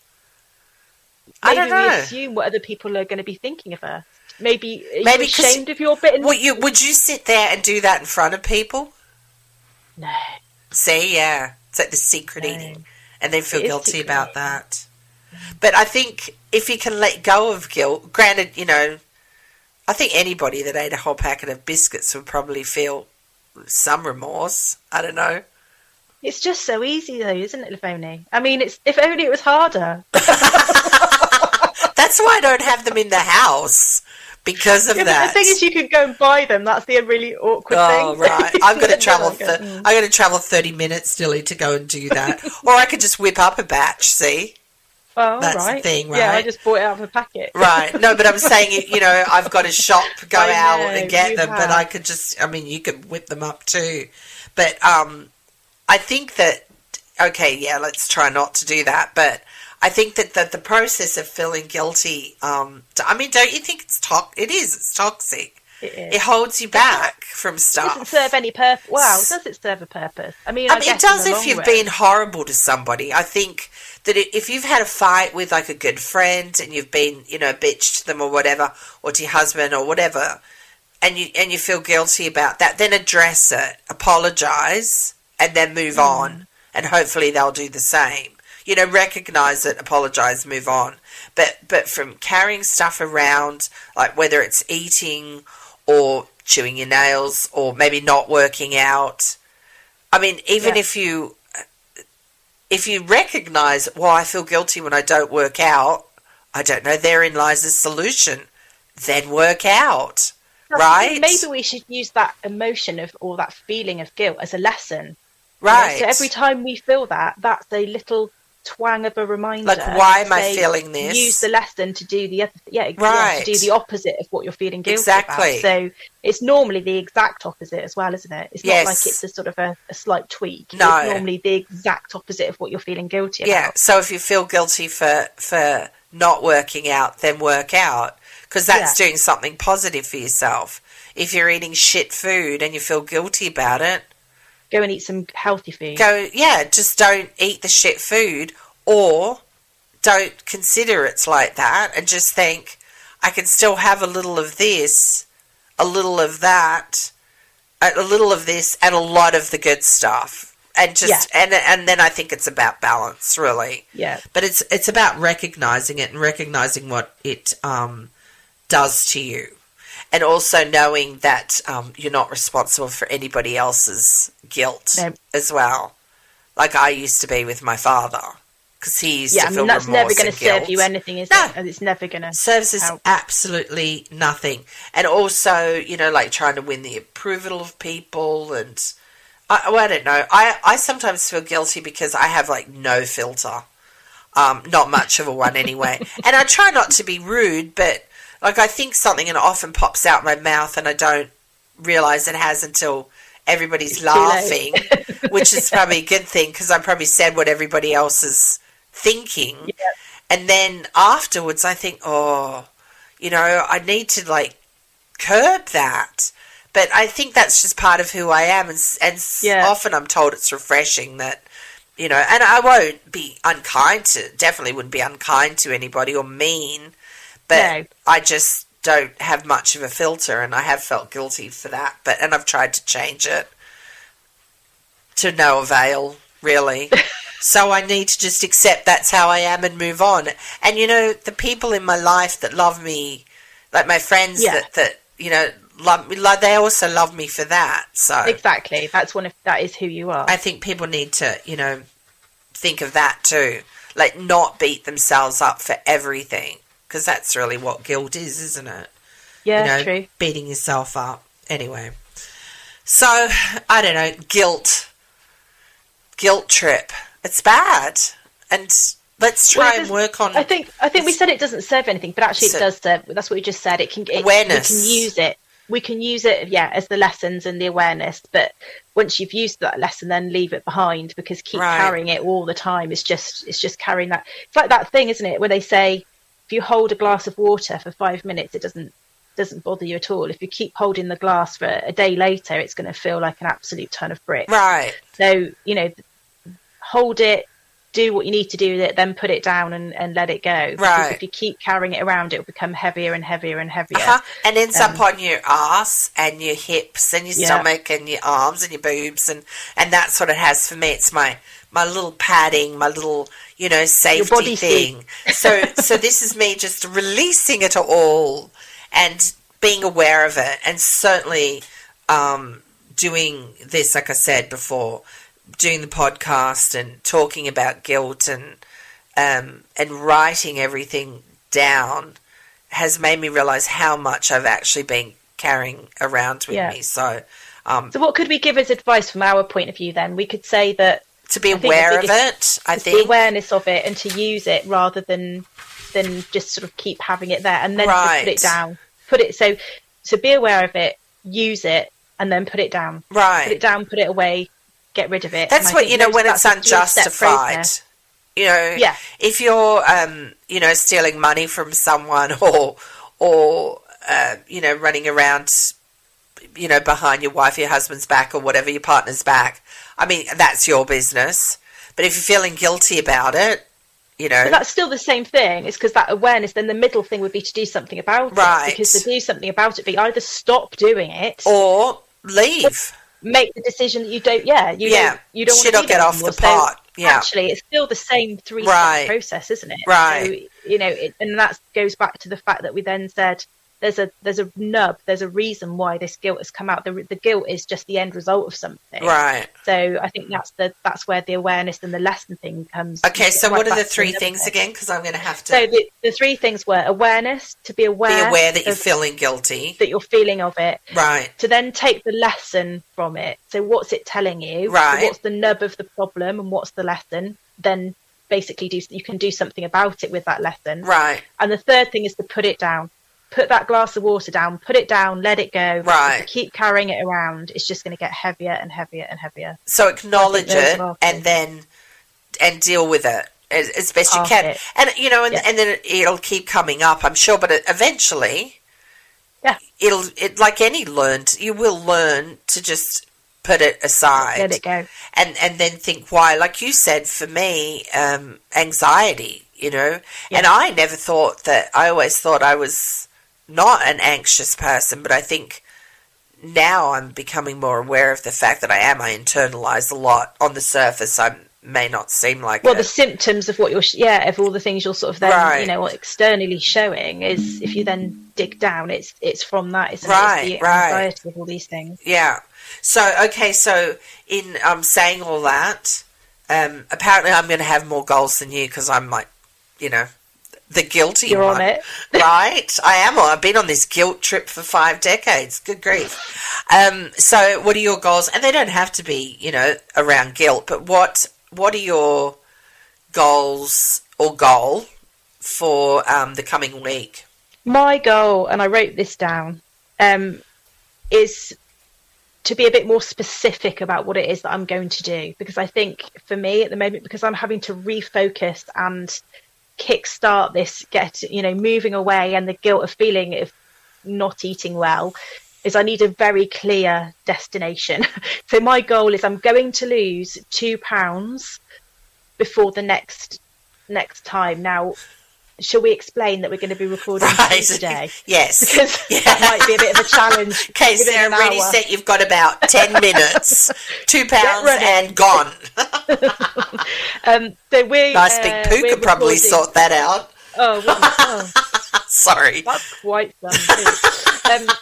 I Maybe don't know. we assume what other people are going to be thinking of us. maybe are Maybe ashamed of your bit. Would you would you sit there and do that in front of people? No. See, yeah, it's like the secret eating, and then feel guilty secret about that. But I think if you can let go of guilt, granted, you know, I think anybody that ate a whole packet of biscuits would probably feel some remorse. I don't know. It's just so easy though, isn't it, Lovoni? I mean, it's if only it was harder. That's why I don't have them in the house because of Yeah, that. the thing is, you could go and buy them. That's the really awkward Oh thing. right! I'm going to travel. Go, Th- "Mm." I'm going to travel 30 minutes still to go and do that, or I could just whip up a batch. See, Oh, That's the thing, right. Yeah, I right? just bought it out of a packet. right? No, but I'm saying, you know, I've got to shop, go out and get them, but. I could just. I mean, you could whip them up too, but um, I think that okay, yeah, let's try not to do that, but. I think that, that the process of feeling guilty, um, I mean, don't you think it's to- It is. It's toxic. It is. It holds you back from It stuff. doesn't serve any purpose. Wow, does it serve a purpose? I mean, I, I mean, it does if you've run. been horrible to somebody. I think that i- if you've had a fight with like a good friend and you've been, you know, a bitch to them or whatever, or to your husband or whatever, and you and you feel guilty about that, then address it, apologize, and then move Mm. on, and hopefully they'll do the same. You know, recognize it, apologize, move on. But but from carrying stuff around, like whether it's eating or chewing your nails or maybe not working out. I mean, even Yeah. if you if you recognize, well, I feel guilty when I don't work out. I don't know. Therein lies the solution. Then work out, right? Maybe we should use that emotion of or that feeling of guilt as a lesson. you know? right. So every time we feel that, that's a little twang of a reminder. Like, why am I feeling this? Use the lesson to do the other, yeah, yeah, Right. to do the opposite of what you're feeling guilty Exactly. about. So it's normally the exact opposite as well, isn't it? It's Yes. not like it's a sort of a, a slight tweak. No. It's normally the exact opposite of what you're feeling guilty about. Yeah. So if you feel guilty for for not working out, then work out because that's doing something positive for yourself. If you're eating shit food and you feel guilty about it, Go and eat some healthy food. go yeah just don't eat the shit food or don't consider it's like that and just think i can still have a little of this a little of that a little of this and a lot of the good stuff and just and and then i think it's about balance really Yeah. but it's it's about recognizing it and recognizing what it um, does to you, and also knowing that um, you're not responsible for anybody else's guilt No. as well. Like I used to be with my father, because he used Yeah, to I feel mean, that's never going to serve you anything, is No. it? And it's never going to. Serves us absolutely nothing, and also you know like trying to win the approval of people and. I, well, I don't know. I, I sometimes feel guilty because I have like no filter. Um, not much of a one anyway. and I try not to be rude, but like I think something and it often pops out my mouth and I don't realize it has until everybody's It's laughing, which is probably a good thing because I probably said what everybody else is thinking. And then afterwards I think, oh, you know, I need to like curb that. But I think that's just part of who I am, and, and Yeah. often I'm told it's refreshing that, you know, and I won't be unkind to, definitely wouldn't be unkind to anybody or mean, but No. I just don't have much of a filter, and I have felt guilty for that. But and I've tried to change it to no avail, really. so I need to just accept that's how I am and move on. And you know, the people in my life that love me, like my friends Yeah. that that you know love me, like they also love me for that. So Exactly. That's one of that is who you are. I think people need to, you know, think of that too. Like, not beat themselves up for everything. Because that's really what guilt is, isn't it? yeah, you know, true. beating yourself up. Anyway. So, I don't know, guilt. Guilt trip. It's bad. And let's try Well, and work on I think I think we said it doesn't serve anything, but actually So- it does serve. That's what we just said. It can it, Awareness. We can use it. We can use it, yeah, as the lessons and the awareness. But once you've used that lesson, then leave it behind because keep Right. carrying it all the time. It's just it's just carrying that. It's like that thing, isn't it? Where they say if you hold a glass of water for five minutes, it doesn't doesn't bother you at all. If you keep holding the glass for a day later, it's going to feel like an absolute ton of bricks. Right. So, you know, hold it, do what you need to do with it, then put it down and, and let it go. Because Right. if you keep carrying it around, it will become heavier and heavier and heavier. Uh-huh. And ends Um, up on your ass and your hips and your Yeah. stomach and your arms and your boobs and and that's what it has for me. It's my my little padding, my little you know safety thing. so so this is me just releasing it all and being aware of it and certainly um, doing this like I said before, doing the podcast and talking about guilt and um, and writing everything down has made me realize how much I've actually been carrying around with Yeah. me. So um, So, what could we give as advice from our point of view then? We could say that to be think aware of it, I it's the think awareness of it and to use it rather than than just sort of keep having it there and then Right. put it down. Put it so so be aware of it, use it, and then put it down. Right, Put it down, put it away, get rid of it. That's what you know when it's that's a three-step unjustified. You know, Yeah. if you're um, you know stealing money from someone or or uh, you know running around you know behind your wife, your husband's back, or whatever your partner's back. I mean, that's your business. But if you're feeling guilty about it, you know, But that's still the same thing. It's because that awareness. Then the middle thing would be to do something about Right. it. Because to do something about it, be either stop doing it, or leave. make the decision that you don't. Yeah, you Yeah. don't. You don't Shit want to get off the pot. Yeah. Actually, it's still the same three step Right. process, isn't it? Right. So, you know, it, and that goes back to the fact that we then said there's a there's a nub, there's a reason why this guilt has come out. The the guilt is just the end result of something. Right. So I think that's the that's where the awareness and the lesson thing comes. Okay, so what are the three things again? Because I'm going to have to So the, the three things were awareness, to be aware, be aware that you're feeling guilty. that you're feeling of it, Right. to then take the lesson from it. So what's it telling you? So Right. what's the nub of the problem and what's the lesson? Then basically do you can do something about it with that lesson. Right. And the third thing is to put it down. Put that glass of water down, put it down, let it go. Right. Keep carrying it around, it's just going to get heavier and heavier and heavier. So acknowledge it and then and deal with it as, as best you can. it. And you know, and, Yeah. and then it'll keep coming up, I'm sure. But eventually, Yeah. it'll it like any learned. You will learn to just put it aside Let it go. and and then think why. Like you said, for me, um, anxiety. You know, Yeah. and I never thought that. I always thought I was not an anxious person, but I think now I'm becoming more aware of the fact that I am. I internalize a lot. On the surface, I may not seem like Well, it. the symptoms of what you're, sh- yeah, of all the things you're sort of then, Right. you know, externally showing is if you then dig down, it's it's from that. It's Right, it? It's the right. anxiety of all these things. Yeah. So okay, so in um, saying all that, um, apparently I'm going to have more goals than you because I'm like, you know, the guilty You're one, on it. right? I am. I've been on this guilt trip for five decades. Good grief. Um, so what are your goals? And they don't have to be, you know, around guilt, but what what are your goals or goal for um, the coming week? My goal, and I wrote this down, um, is to be a bit more specific about what it is that I'm going to do. Because I think for me at the moment, because I'm having to refocus and kickstart this, get you know, moving away, and the guilt of feeling of not eating well, is I need a very clear destination. so my goal is I'm going to lose two pounds before the next next time. Now, shall we explain that we're going to be recording Right. today? Yes. Because Yeah. that might be a bit of a challenge. Okay, within Sarah, an ready, hour. set. You've got about 10 minutes. Two pounds and gone. Um, so we nice big uh, poo could probably sort that out. Oh, wouldn't oh, Sorry. that's quite something. um,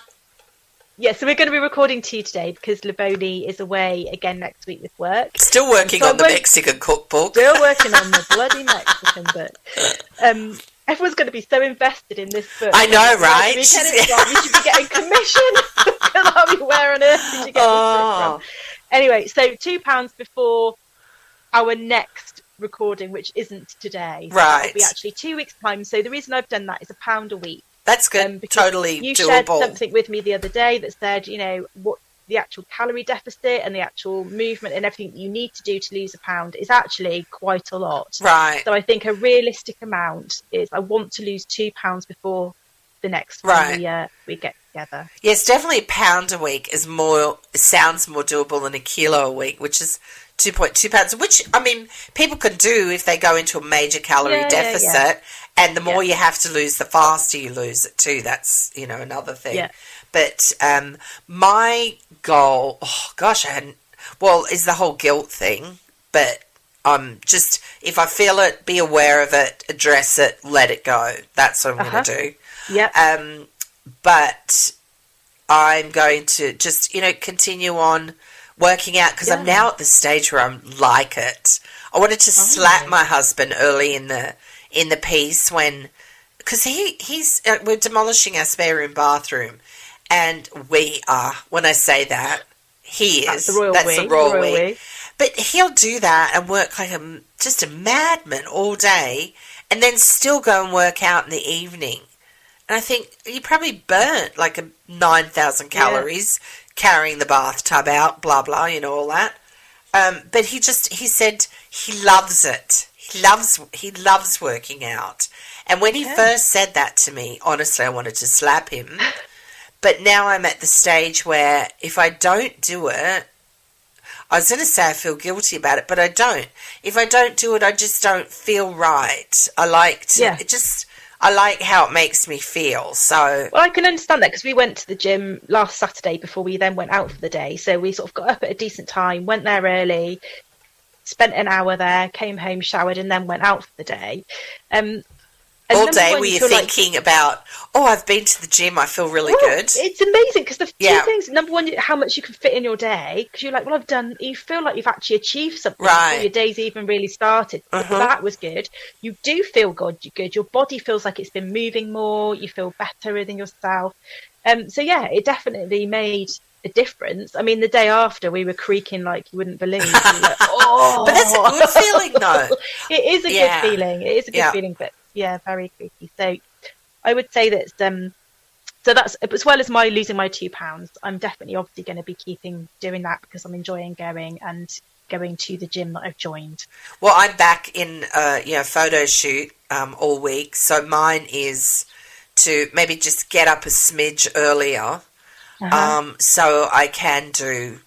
yeah, so we're going to be recording you today because Lovoni is away again next week with work. Still working So on the Mexican cookbook. Still working on the bloody Mexican book. Um, everyone's going to be so invested in this book. I know, right? We, get it wrong. we should be getting commission. Because I'll be where on earth did you get this Oh. book from? Anyway, so two pounds before our next recording, which isn't today. So Right. It'll be actually two weeks' time. So the reason I've done that is a pound a week. That's good. Um, totally You shared something with me the other day that said, you know, what the actual calorie deficit and the actual movement and everything you need to do to lose a pound is actually quite a lot. Right. So I think a realistic amount is I want to lose two pounds before the next Right. we, uh, we get together. Yes, definitely a pound a week is more, sounds more doable than a kilo a week, which is 2.2 pounds, which I mean, people can do if they go into a major calorie Yeah, yeah, deficit. yeah. And the more Yeah. you have to lose, the faster you lose it too. That's you know another thing. Yeah. But um, my goal, oh gosh, I hadn't. Well, is the whole guilt thing, but I'm just if I feel it, be aware of it, address it, let it go. That's what I'm Uh-huh. going to do. Yeah. Um, but I'm going to just, you know, continue on working out because I'm now at the stage where I'm like it. I wanted to slap Oh. my husband early in the in the piece when because he he's uh, we're demolishing our spare room bathroom, and we are. When I say that, he is. That's the royal That's we. the royal, royal we. we. But he'll do that and work like a just a madman all day, and then still go and work out in the evening. And I think you probably burnt like a nine thousand Yeah. calories carrying the bathtub out, blah blah, you know all that. Um, but he just he said he loves it. He loves he loves working out. And when he Yeah. first said that to me, honestly, I wanted to slap him. But now I'm at the stage where if I don't do it, I was going to say I feel guilty about it, but I don't. If I don't do it, I just don't feel right. I like to, Yeah. it just, I like how it makes me feel. So, Well, I can understand that because we went to the gym last Saturday before we then went out for the day. So we sort of got up at a decent time, went there early, spent an hour there, came home, showered, and then went out for the day. Um, and all day were you feel like- thinking about, oh, I've been to the gym, I feel really good. It's amazing because the two things. Number one, how much you can fit in your day because you're like, well, I've done. You feel like you've actually achieved something Right. before your day's even really started. Uh-huh. That was good. You do feel good. you're good. Your body feels like it's been moving more. You feel better within yourself. Um. So yeah, it definitely made a difference. I mean, the day after we were creaking like you wouldn't believe. Were like, oh, But that's a good feeling, though. it is a Yeah. good feeling. It is a good Yeah. feeling, but yeah, very creepy. So I would say that um so that's as well as my losing my two pounds, I'm definitely obviously going to be keeping doing that because I'm enjoying going and going to the gym that I've joined. Well, I'm back in a you know photo shoot um, all week, so mine is to maybe just get up a smidge earlier, Uh-huh. um, so I can do,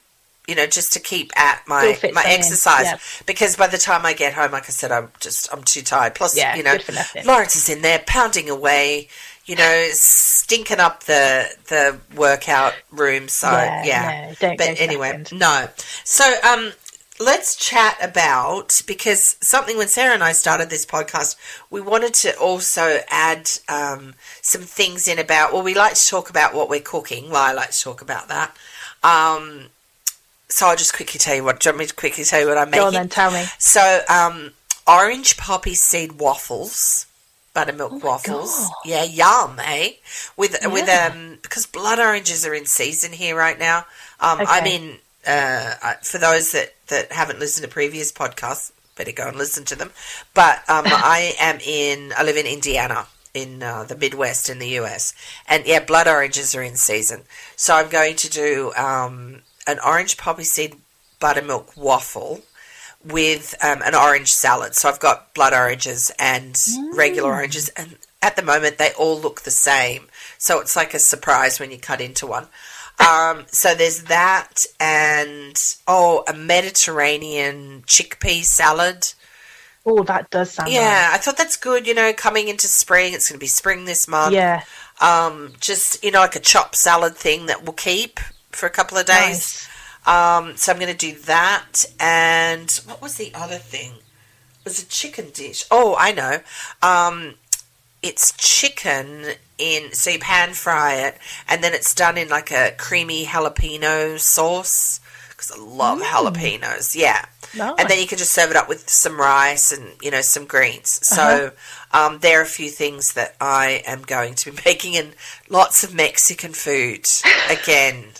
you know, just to keep at my my exercise. yeah. Because by the time I get home, like I said, I'm just I'm too tired. Plus, yeah, you know, good for nothing. Lawrence is in there pounding away, you know, stinking up the the workout room. So yeah, yeah, no, but anyway, second. no. So um, let's chat about because something when Sarah and I started this podcast, we wanted to also add um, some things in about. Well, we like to talk about what we're cooking. Well, I like to talk about that. Um, so I'll just quickly tell you what. Do you want me to quickly tell you what I'm Go making? on then, tell me. So, um, orange poppy seed waffles, buttermilk Oh waffles. God. Yeah, yum, eh? With with Yeah. um because blood oranges are in season here right now. Um, I'm in. Uh, for those that that haven't listened to previous podcasts, better go and listen to them. But um, I am in. I live in Indiana. In uh, the Midwest in the US, and yeah, blood oranges are in season. So I'm going to do um, an orange poppy seed buttermilk waffle with um, an orange salad. So I've got blood oranges and regular oranges, and at the moment they all look the same. So it's like a surprise when you cut into one. Um, so there's that, and oh, a Mediterranean chickpea salad. Oh, that does sound Yeah, I thought that's good. You know, coming into spring, it's going to be spring this month. Yeah, Um, just you know, like a chopped salad thing that will keep for a couple of days. nice. Um, so I'm going to do that. And what was the other thing? It was a chicken dish. Oh, I know. Um, it's chicken in, so you pan fry it, and then it's done in like a creamy jalapeno sauce. Because I love Mm. jalapenos. Yeah. Nice. And then you can just serve it up with some rice and, you know, some greens. So Uh-huh. um, there are a few things that I am going to be making and lots of Mexican food again.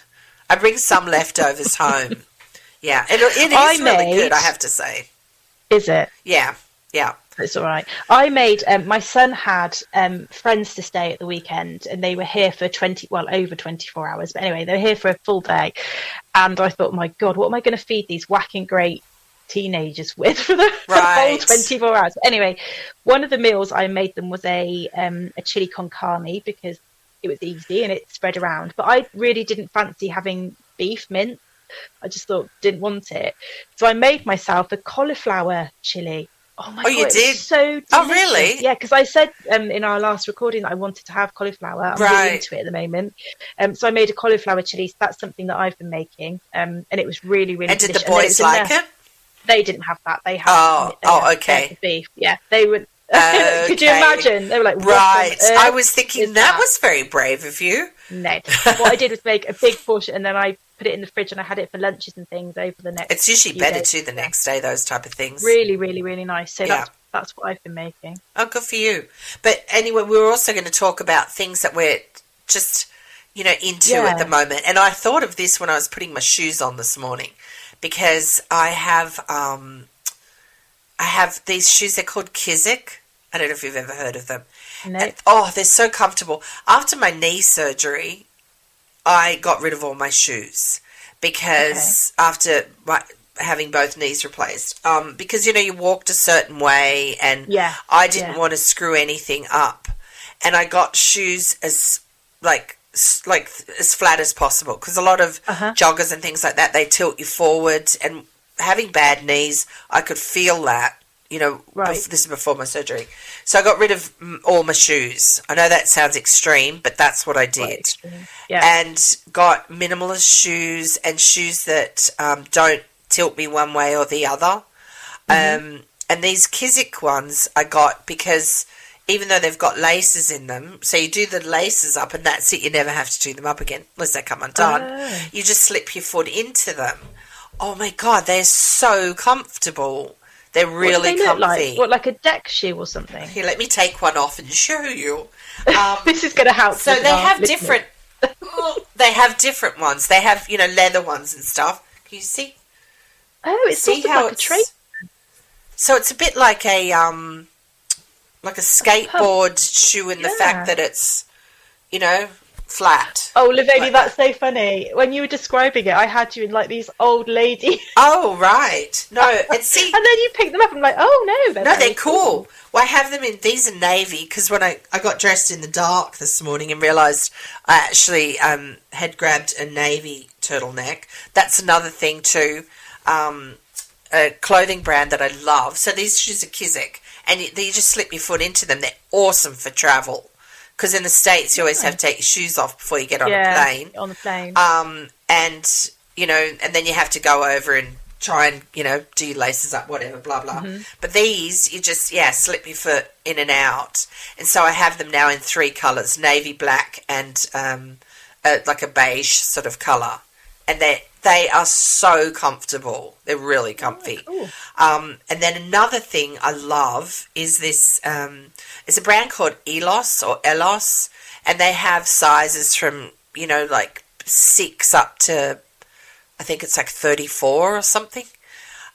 I bring some leftovers home. Yeah, it, it is I really made- good, I have to say. Is it? Yeah, yeah. It's all right. I made um, my son had um, friends to stay at the weekend, and they were here for twenty, well, over twenty four hours. But anyway, they were here for a full day, and I thought, my God, what am I going to feed these whacking great teenagers with for the, for the whole twenty four hours? But anyway, one of the meals I made them was a um, a chili con carne because it was easy and it spread around. But I really didn't fancy having beef mince I just thought didn't want it. So I made myself a cauliflower chili. Oh my Oh, god! you did? so delicious. Oh, really? Yeah, because I said um, in our last recording that I wanted to have cauliflower. I'm Right. really into it at the moment. Um, so I made a cauliflower chili. So that's something that I've been making, um, and it was really, really. And did the delicious. And boys like it? They didn't have that. They had. Oh, they oh, had okay. the beef. Yeah, they would. Could you imagine? They were like, Right. I was thinking that that? was very brave of you. No. what I did was make a big portion and then I put it in the fridge and I had it for lunches and things over the next. It's usually better days. too the next day, those type of things. Really, really, really nice. So Yeah. that's that's what I've been making. Oh, good for you. But anyway, we were also going to talk about things that we're just, you know, into Yeah. at the moment. And I thought of this when I was putting my shoes on this morning because I have, um, I have these shoes. They're called Kizik. I don't know if you've ever heard of them. No. And- oh, they're so comfortable. After my knee surgery, I got rid of all my shoes because after my, having both knees replaced, um, because you know you walked a certain way, and Yeah, I didn't yeah. want to screw anything up, and I got shoes as like like as flat as possible because a lot of Uh-huh. joggers and things like that they tilt you forward, and having bad knees, I could feel that. You know, Right. this is before my surgery. So I got rid of all my shoes. I know that sounds extreme, but that's what I did. Yeah. And got minimalist shoes and shoes that um, don't tilt me one way or the other. Mm-hmm. Um, and these Kizik ones I got because even though they've got laces in them, so you do the laces up and that's it, you never have to do them up again unless they come undone. Oh. You just slip your foot into them. Oh my god, they're so comfortable. They're what really they look comfy. like? What, like a deck shoe or something? Here, let me take one off and show you. Um, this is going to help. so they have listeners. different. they have different ones. They have you know leather ones and stuff. Can you see? Oh, it's see sort of how like a it's. tray. So it's a bit like a um, like a skateboard shoe in the fact that it's, you know, flat. Oh, Lovoni, Like that's so funny. When you were describing it, I had you in like these old lady, Oh right, no, and see, and then you pick them up. and I'm like, oh no, they're no, they're cool. Well, I have them in these are navy because when I, I got dressed in the dark this morning and realised I actually um, had grabbed a navy turtleneck. That's another thing too. Um, a clothing brand that I love. So these shoes are Kizik, and you, you just slip your foot into them. They're awesome for travel because in the states you always have to take your shoes off before you get on yeah, a plane. on the plane. Um, and you know, and then you have to go over and try and you know do your laces up, whatever, blah blah. Mm-hmm. But these, you just yeah, slip your foot in and out. And so I have them now in three colours: navy, black, and um, uh, like a beige sort of colour. And they they are so comfortable. They're really comfy. cool. Um, and then another thing I love is this. Um, it's a brand called Elos or Elos, and they have sizes from you know like six up to I think it's like thirty four or something.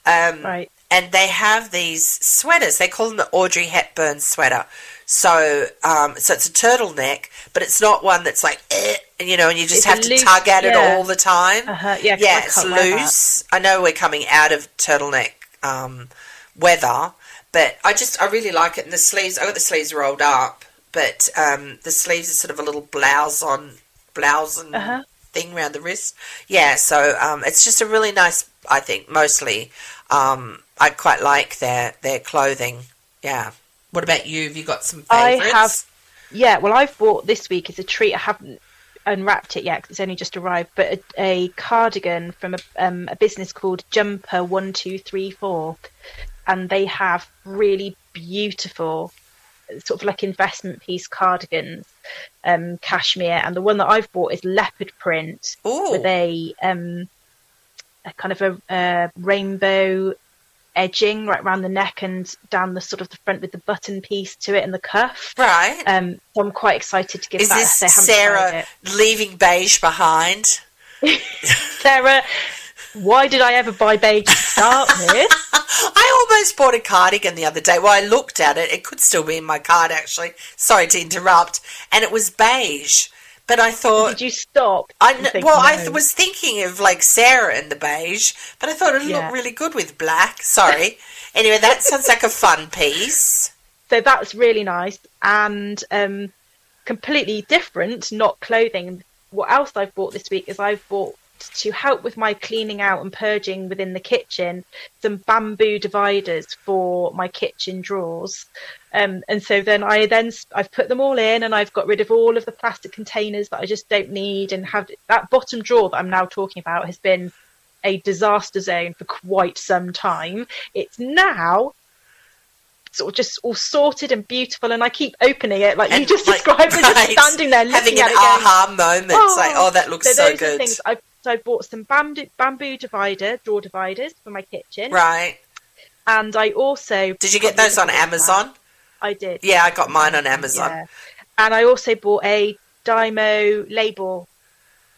Um, right. and they have these sweaters. They call them the Audrey Hepburn sweater. So, um, so it's a turtleneck, but it's not one that's like, eh, you know, and you just It's have to loose- tug at it all the time. Uh-huh. Yeah, Yeah, it's can't wear that. loose. I know we're coming out of turtleneck um, weather, but I just I really like it. And the sleeves, I got the sleeves rolled up, but um, the sleeves are sort of a little blouse on blouse and Uh-huh. thing around the wrist. Yeah, so um, it's just a really nice. I think mostly, um, I quite like their their clothing. Yeah. What about you? Have you got some I have- Yeah, well, I've bought this week as a treat. I haven't unwrapped it yet 'cause it's only just arrived, but a, a cardigan from a, um, a business called Jumper One Two Three Four, and they have really beautiful, sort of like investment piece cardigans, um, cashmere, and the one that I've bought is leopard print Ooh. with a um, a kind of a, a rainbow edging right around the neck and down the sort of the front with the button piece to it and the cuff. right. Um, so I'm quite excited to give Is that. this Sarah leaving beige behind? Sarah, why did I ever buy beige to start with? I almost bought a cardigan the other day. Well, I looked at it. It could still be in my card, actually. Sorry to interrupt. And it was beige. But I thought, Did you stop? I think, well, I th- was thinking of like Sarah in the beige, but I thought it'd Yeah. look really good with black. Sorry. anyway, that sounds like a fun piece. So that's really nice and um, completely different, not clothing. What else I've bought this week is I've bought to help with my cleaning out and purging within the kitchen some bamboo dividers for my kitchen drawers. Um, and so then I then I've put them all in and I've got rid of all of the plastic containers that I just don't need and have that bottom drawer that I'm now talking about has been a disaster zone for quite some time. It's now sort of just all sorted and beautiful, and I keep opening it like and you just like, described, right, just standing there having an aha going, moment. Oh, like, oh, that looks so, so good. Things I've, so I bought some bamboo bamboo divider drawer dividers for my kitchen, right? And I also did you get those on Amazon? That. I did. Yeah, I got mine on Amazon. Yeah. And I also bought a Dymo label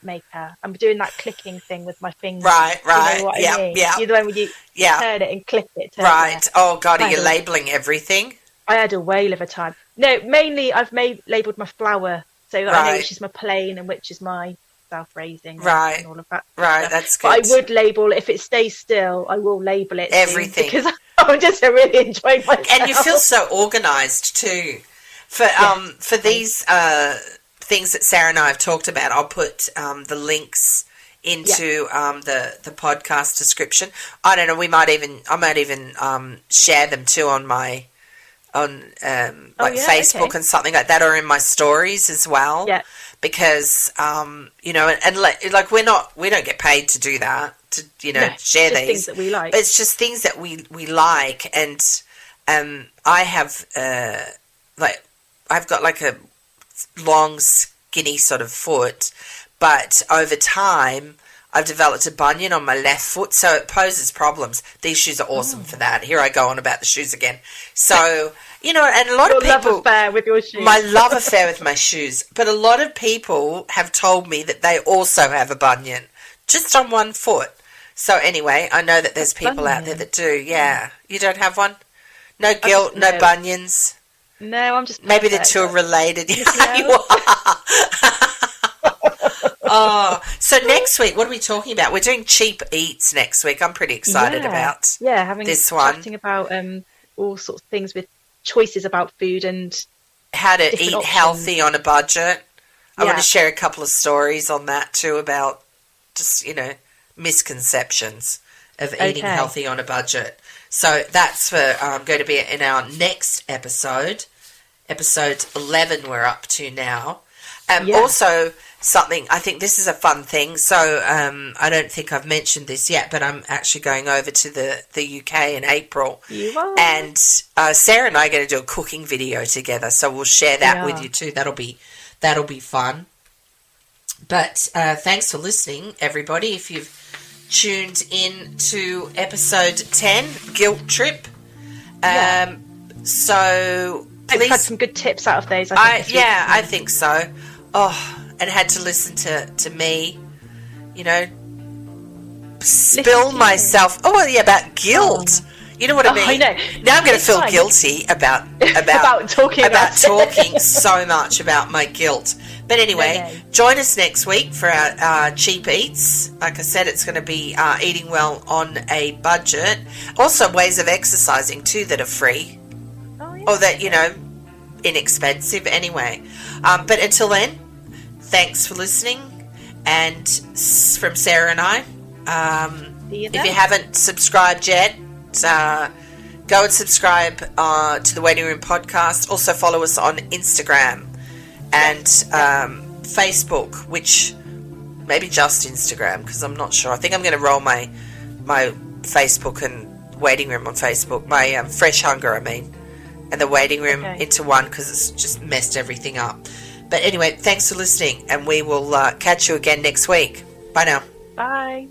maker. I'm doing that clicking thing with my fingers. Right, right. You know yeah, I mean? yeah. You're the one where you yeah. turn it and click it. Right. Oh God, are you labeling everything? I had a whale of a time. No, mainly I've made labelled my flour so that right. I know which is my plain and which is my self-raising. Right. And all of that. Right. Stuff. That's good. But I would label if it stays still. I will label it everything because I'm just really enjoying myself. And you feel so organised too. For um for these uh things that Sarah and I have talked about, I'll put um, the links into yeah. um, the the podcast description. I don't know. We might even I might even um, share them too on my on um, oh, like yeah? Facebook okay. and something like that, or in my stories as well. Yeah. Because um, you know, and, and like, like we're not we don't get paid to do that to you know no, share these things that we like. But it's just things that we we like, and um, I have uh, like I've got like a long, skinny sort of foot, but over time, I've developed a bunion on my left foot, so it poses problems. These shoes are awesome oh. for that. Here I go on about the shoes again. So, you know, and a lot your of people. Love affair with your shoes. My love affair with my shoes. But a lot of people have told me that they also have a bunion, just on one foot. So, anyway, I know that there's people out there that do. Yeah. You don't have one? No guilt, no bunions. No, I'm just maybe the two are related. Yeah, you are. oh, so next week, what are we talking about? We're doing cheap eats next week. I'm pretty excited yeah. about yeah having this one. Chatting about um all sorts of things with choices about food and how to eat options. healthy on a budget. I yeah. want to share a couple of stories on that too about just you know misconceptions of eating okay. healthy on a budget. So that's for um, going to be in our next episode episode 11 we're up to now. Um, yeah. Also, something I think this is a fun thing. So um, I don't think I've mentioned this yet, but I'm actually going over to the, the UK in April. You are. And uh, Sarah and I are going to do a cooking video together, so we'll share that yeah. with you too. That'll be that'll be fun. But uh, thanks for listening, everybody. If you've tuned in to episode 10, Guilt Trip. Um, yeah. So I've had some good tips out of those. I, I yeah, I think so. Oh, and had to listen to to me, you know, spill myself. Oh, well, yeah, about guilt. Oh. You know what I mean? Oh, I. Now I'm going to feel guilty about about, about talking about, about talking so much about my guilt. But anyway, join us next week for our uh, cheap eats. Like I said, it's going to be uh, eating well on a budget. Also, ways of exercising too that are free or that you know inexpensive anyway. Um, but until then, thanks for listening. And from Sarah and I, um, you if you haven't subscribed yet, uh, go and subscribe uh, to the Waiting Room podcast. Also follow us on Instagram and um, Facebook, which maybe just Instagram because I'm not sure. I think I'm going to roll my my Facebook and Waiting Room on Facebook. My um, Fresh Hunger, I mean and the waiting room okay. into one because it's just messed everything up. But anyway, thanks for listening, and we will uh, catch you again next week. Bye now. Bye.